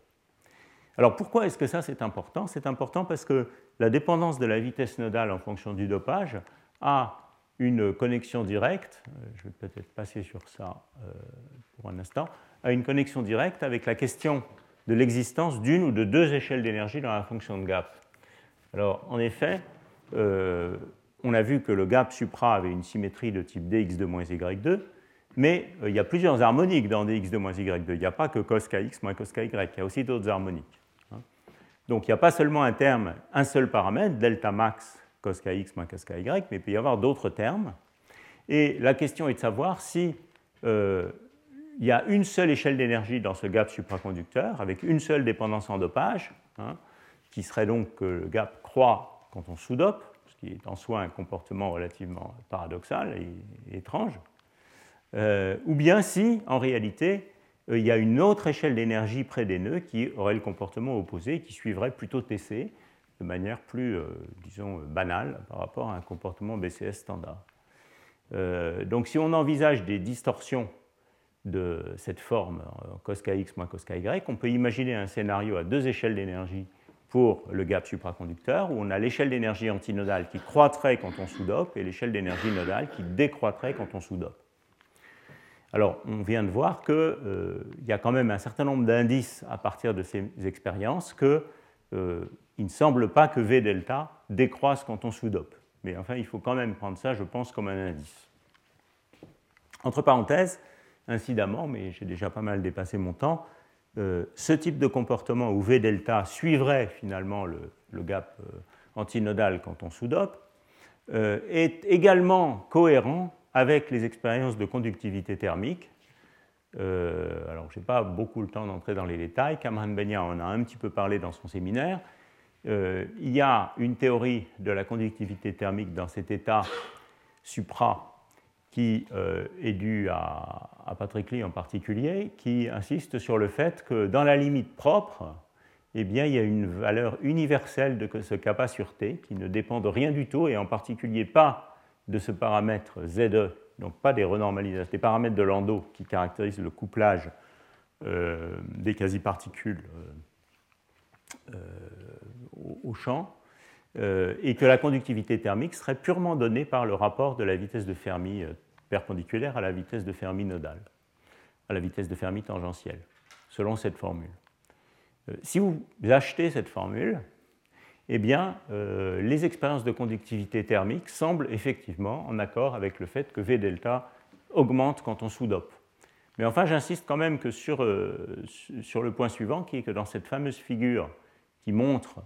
Alors pourquoi est-ce que ça c'est important? C'est important parce que la dépendance de la vitesse nodale en fonction du dopage a une connexion directe, euh, je vais peut-être passer sur ça euh, pour un instant, à une connexion directe avec la question de l'existence d'une ou de deux échelles d'énergie dans la fonction de gap. Alors, en effet, on a vu que le gap supra avait une symétrie de type dx de moins y2, mais il y a plusieurs harmoniques dans dx de moins y2. Il n'y a pas que cos kx moins cos ky, il y a aussi d'autres harmoniques. Hein. Donc, il n'y a pas seulement un terme, un seul paramètre, delta max cos kx moins cos ky, mais il peut y avoir d'autres termes. Et la question est de savoir si euh, il y a une seule échelle d'énergie dans ce gap supraconducteur, avec une seule dépendance en dopage, hein, qui serait donc que le gap croît quand on sous-dope, qui est en soi un comportement relativement paradoxal et, étrange, euh, ou bien si, en réalité, euh, il y a une autre échelle d'énergie près des nœuds qui aurait le comportement opposé, qui suivrait plutôt TC, de manière plus, euh, disons, banale par rapport à un comportement BCS standard. Donc si on envisage des distorsions de cette forme, cos kx moins cos ky, on peut imaginer un scénario à deux échelles d'énergie pour le gap supraconducteur, où on a l'échelle d'énergie antinodale qui croîtrait quand on sous-dope et l'échelle d'énergie nodale qui décroîtrait quand on sous-dope. Alors, on vient de voir qu'il y a quand même un certain nombre d'indices à partir de ces expériences que il ne semble pas que V delta décroisse quand on sous-dope. Mais enfin, il faut quand même prendre ça, je pense, comme un indice. Entre parenthèses, incidemment, mais j'ai déjà pas mal dépassé mon temps, euh, ce type de comportement où V delta suivrait finalement le, gap euh, antinodal quand on sous-dope euh, est également cohérent avec les expériences de conductivité thermique. alors, je n'ai pas beaucoup le temps d'entrer dans les détails. Kamran Benya en a un petit peu parlé dans son séminaire. Euh, il y a une théorie de la conductivité thermique dans cet état supra qui euh, est due à, Patrick Lee en particulier, qui insiste sur le fait que dans la limite propre, eh bien, il y a une valeur universelle de ce kappa sur T qui ne dépend de rien du tout, et en particulier pas de ce paramètre ZE, donc pas des renormalisations, des paramètres de Landau qui caractérisent le couplage euh, des quasi-particules au, champ, euh, et que la conductivité thermique serait purement donnée par le rapport de la vitesse de Fermi euh, perpendiculaire à la vitesse de Fermi nodale, à la vitesse de Fermi tangentielle, selon cette formule. Euh, si vous achetez cette formule, eh bien, les expériences de conductivité thermique semblent effectivement en accord avec le fait que V delta augmente quand on sous-dope. Mais enfin, j'insiste quand même que sur, sur le point suivant, qui est que dans cette fameuse figure qui montre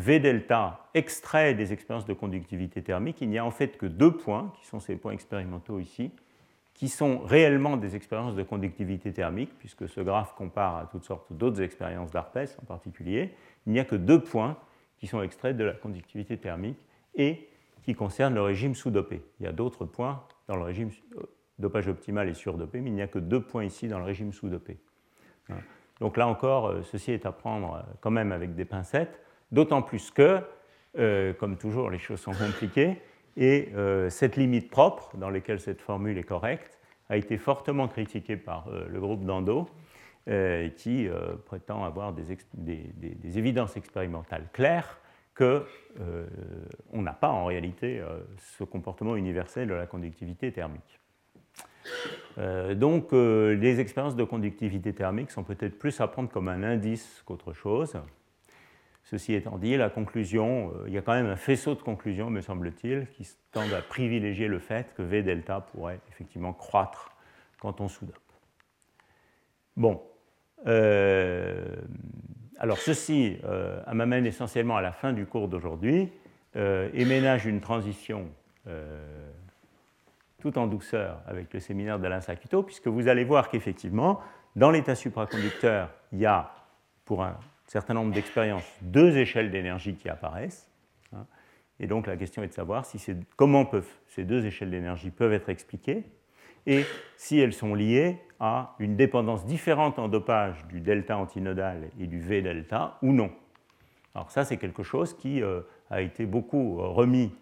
V delta extrait des expériences de conductivité thermique, il n'y a en fait que deux points, qui sont ces points expérimentaux ici, qui sont réellement des expériences de conductivité thermique, puisque ce graphe compare à toutes sortes d'autres expériences d'ARPES en particulier, il n'y a que deux points qui sont extraits de la conductivité thermique et qui concernent le régime sous-dopé. Il y a d'autres points dans le régime euh, dopage optimal et surdopé, mais il n'y a que deux points ici dans le régime sous-dopé. Hein. Donc là encore, euh, ceci est à prendre euh, quand même avec des pincettes, d'autant plus que, comme toujours, les choses sont compliquées, et cette limite propre, dans laquelle cette formule est correcte, a été fortement critiquée par le groupe d'Ando, qui prétend avoir des, évidences expérimentales claires qu'on n'a pas en réalité ce comportement universel de la conductivité thermique. Euh, donc euh, les expériences de conductivité thermique sont peut-être plus à prendre comme un indice qu'autre chose. Ceci étant dit, la conclusion, euh, il y a quand même un faisceau de conclusions, me semble-t-il, qui tendent à privilégier le fait que V delta pourrait effectivement croître quand on sous-dope. Bon. alors ceci m'amène essentiellement à la fin du cours d'aujourd'hui et ménage une transition tout en douceur avec le séminaire d'Alain Sacuto, puisque vous allez voir qu'effectivement, dans l'état supraconducteur, il y a, pour un certain nombre d'expériences, deux échelles d'énergie qui apparaissent. Hein. et donc la question est de savoir si comment peuvent, ces deux échelles d'énergie peuvent être expliquées et si elles sont liées à une dépendance différente en dopage du delta antinodal et du V delta ou non. Alors ça, c'est quelque chose qui euh, a été beaucoup remis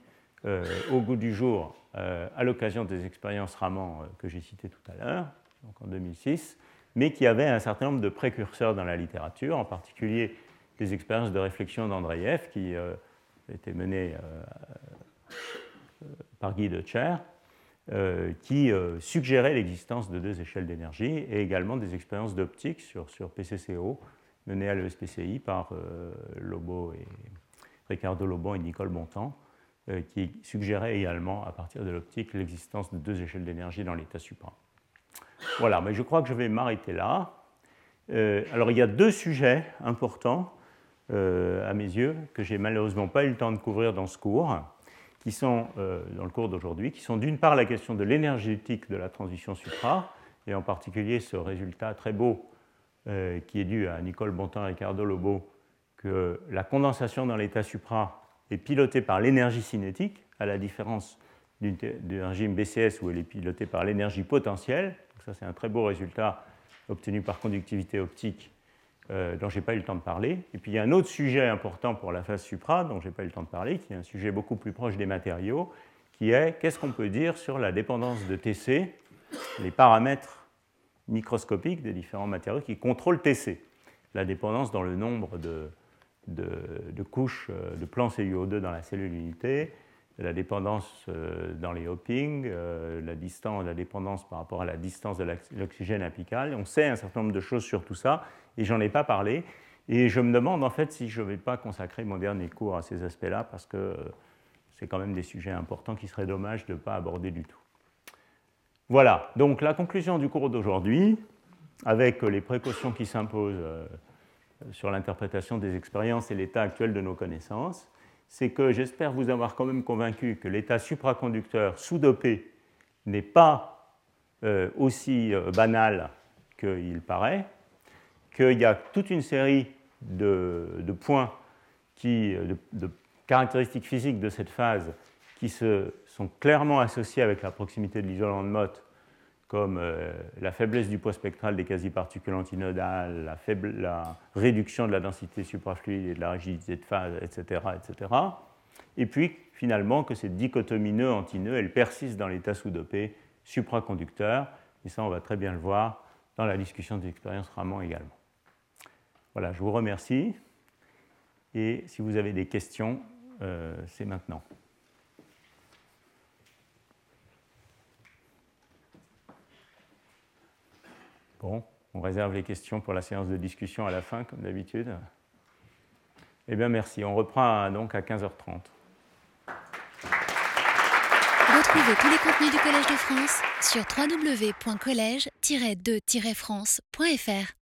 euh, au goût du jour euh, à l'occasion des expériences Raman euh, que j'ai citées tout à l'heure, donc en 2006, mais qui avait un certain nombre de précurseurs dans la littérature, en particulier des expériences de réflexion d'Andreev qui euh, étaient menées par Guy de Cher, qui suggéraient l'existence de deux échelles d'énergie, et également des expériences d'optique sur, PCCO menées à l'ESPCI par Lobo et, Ricardo Lobo et Nicole Bontemps. Euh, qui suggérait également, à partir de l'optique, l'existence de deux échelles d'énergie dans l'état supra. Voilà, mais je crois que je vais m'arrêter là. Euh, alors, il y a deux sujets importants, euh, à mes yeux, que j'ai malheureusement pas eu le temps de couvrir dans ce cours, qui sont, dans le cours d'aujourd'hui, qui sont d'une part la question de l'énergétique de la transition supra, et en particulier ce résultat très beau qui est dû à Nicole Bontemps et Ricardo Lobo, que la condensation dans l'état supra est pilotée par l'énergie cinétique, à la différence d'un régime BCS où elle est pilotée par l'énergie potentielle. Ça, c'est un très beau résultat obtenu par conductivité optique euh, dont je n'ai pas eu le temps de parler. Et puis il y a un autre sujet important pour la phase supra dont je n'ai pas eu le temps de parler, qui est un sujet beaucoup plus proche des matériaux, qui est qu'est-ce qu'on peut dire sur la dépendance de TC, les paramètres microscopiques des différents matériaux qui contrôlent TC, la dépendance dans le nombre de, de, couches euh, de plans CuO2 dans la cellule unité, la dépendance euh, dans les hoppings, euh, la, distance, la dépendance par rapport à la distance de l'oxygène apical. On sait un certain nombre de choses sur tout ça et j'en ai pas parlé. Et je me demande en fait si je ne vais pas consacrer mon dernier cours à ces aspects-là parce que c'est quand même des sujets importants qui seraient dommage de ne pas aborder du tout. Voilà, donc la conclusion du cours d'aujourd'hui, avec les précautions qui s'imposent sur l'interprétation des expériences et l'état actuel de nos connaissances, c'est que j'espère vous avoir quand même convaincu que l'état supraconducteur sous-dopé n'est pas euh, aussi euh, banal qu'il paraît, qu'il y a toute une série de, points, de, de, caractéristiques physiques de cette phase qui se, sont clairement associées avec la proximité de l'isolant de Mott comme euh, la faiblesse du poids spectral des quasi-particules antinodales, la, réduction de la densité suprafluide et de la rigidité de phase, etc., etc. Et puis, finalement, que cette dichotomie nœud-antinœud, elle persiste dans l'état sous-dopé supraconducteur. Et ça, on va très bien le voir dans la discussion des expériences Raman également. Voilà, je vous remercie. Et si vous avez des questions, euh, c'est maintenant. Bon, on réserve les questions pour la séance de discussion à la fin, comme d'habitude. Eh bien, merci. On reprend donc à 15h30. Retrouvez tous les contenus du Collège de France sur www.colège-2-france.fr.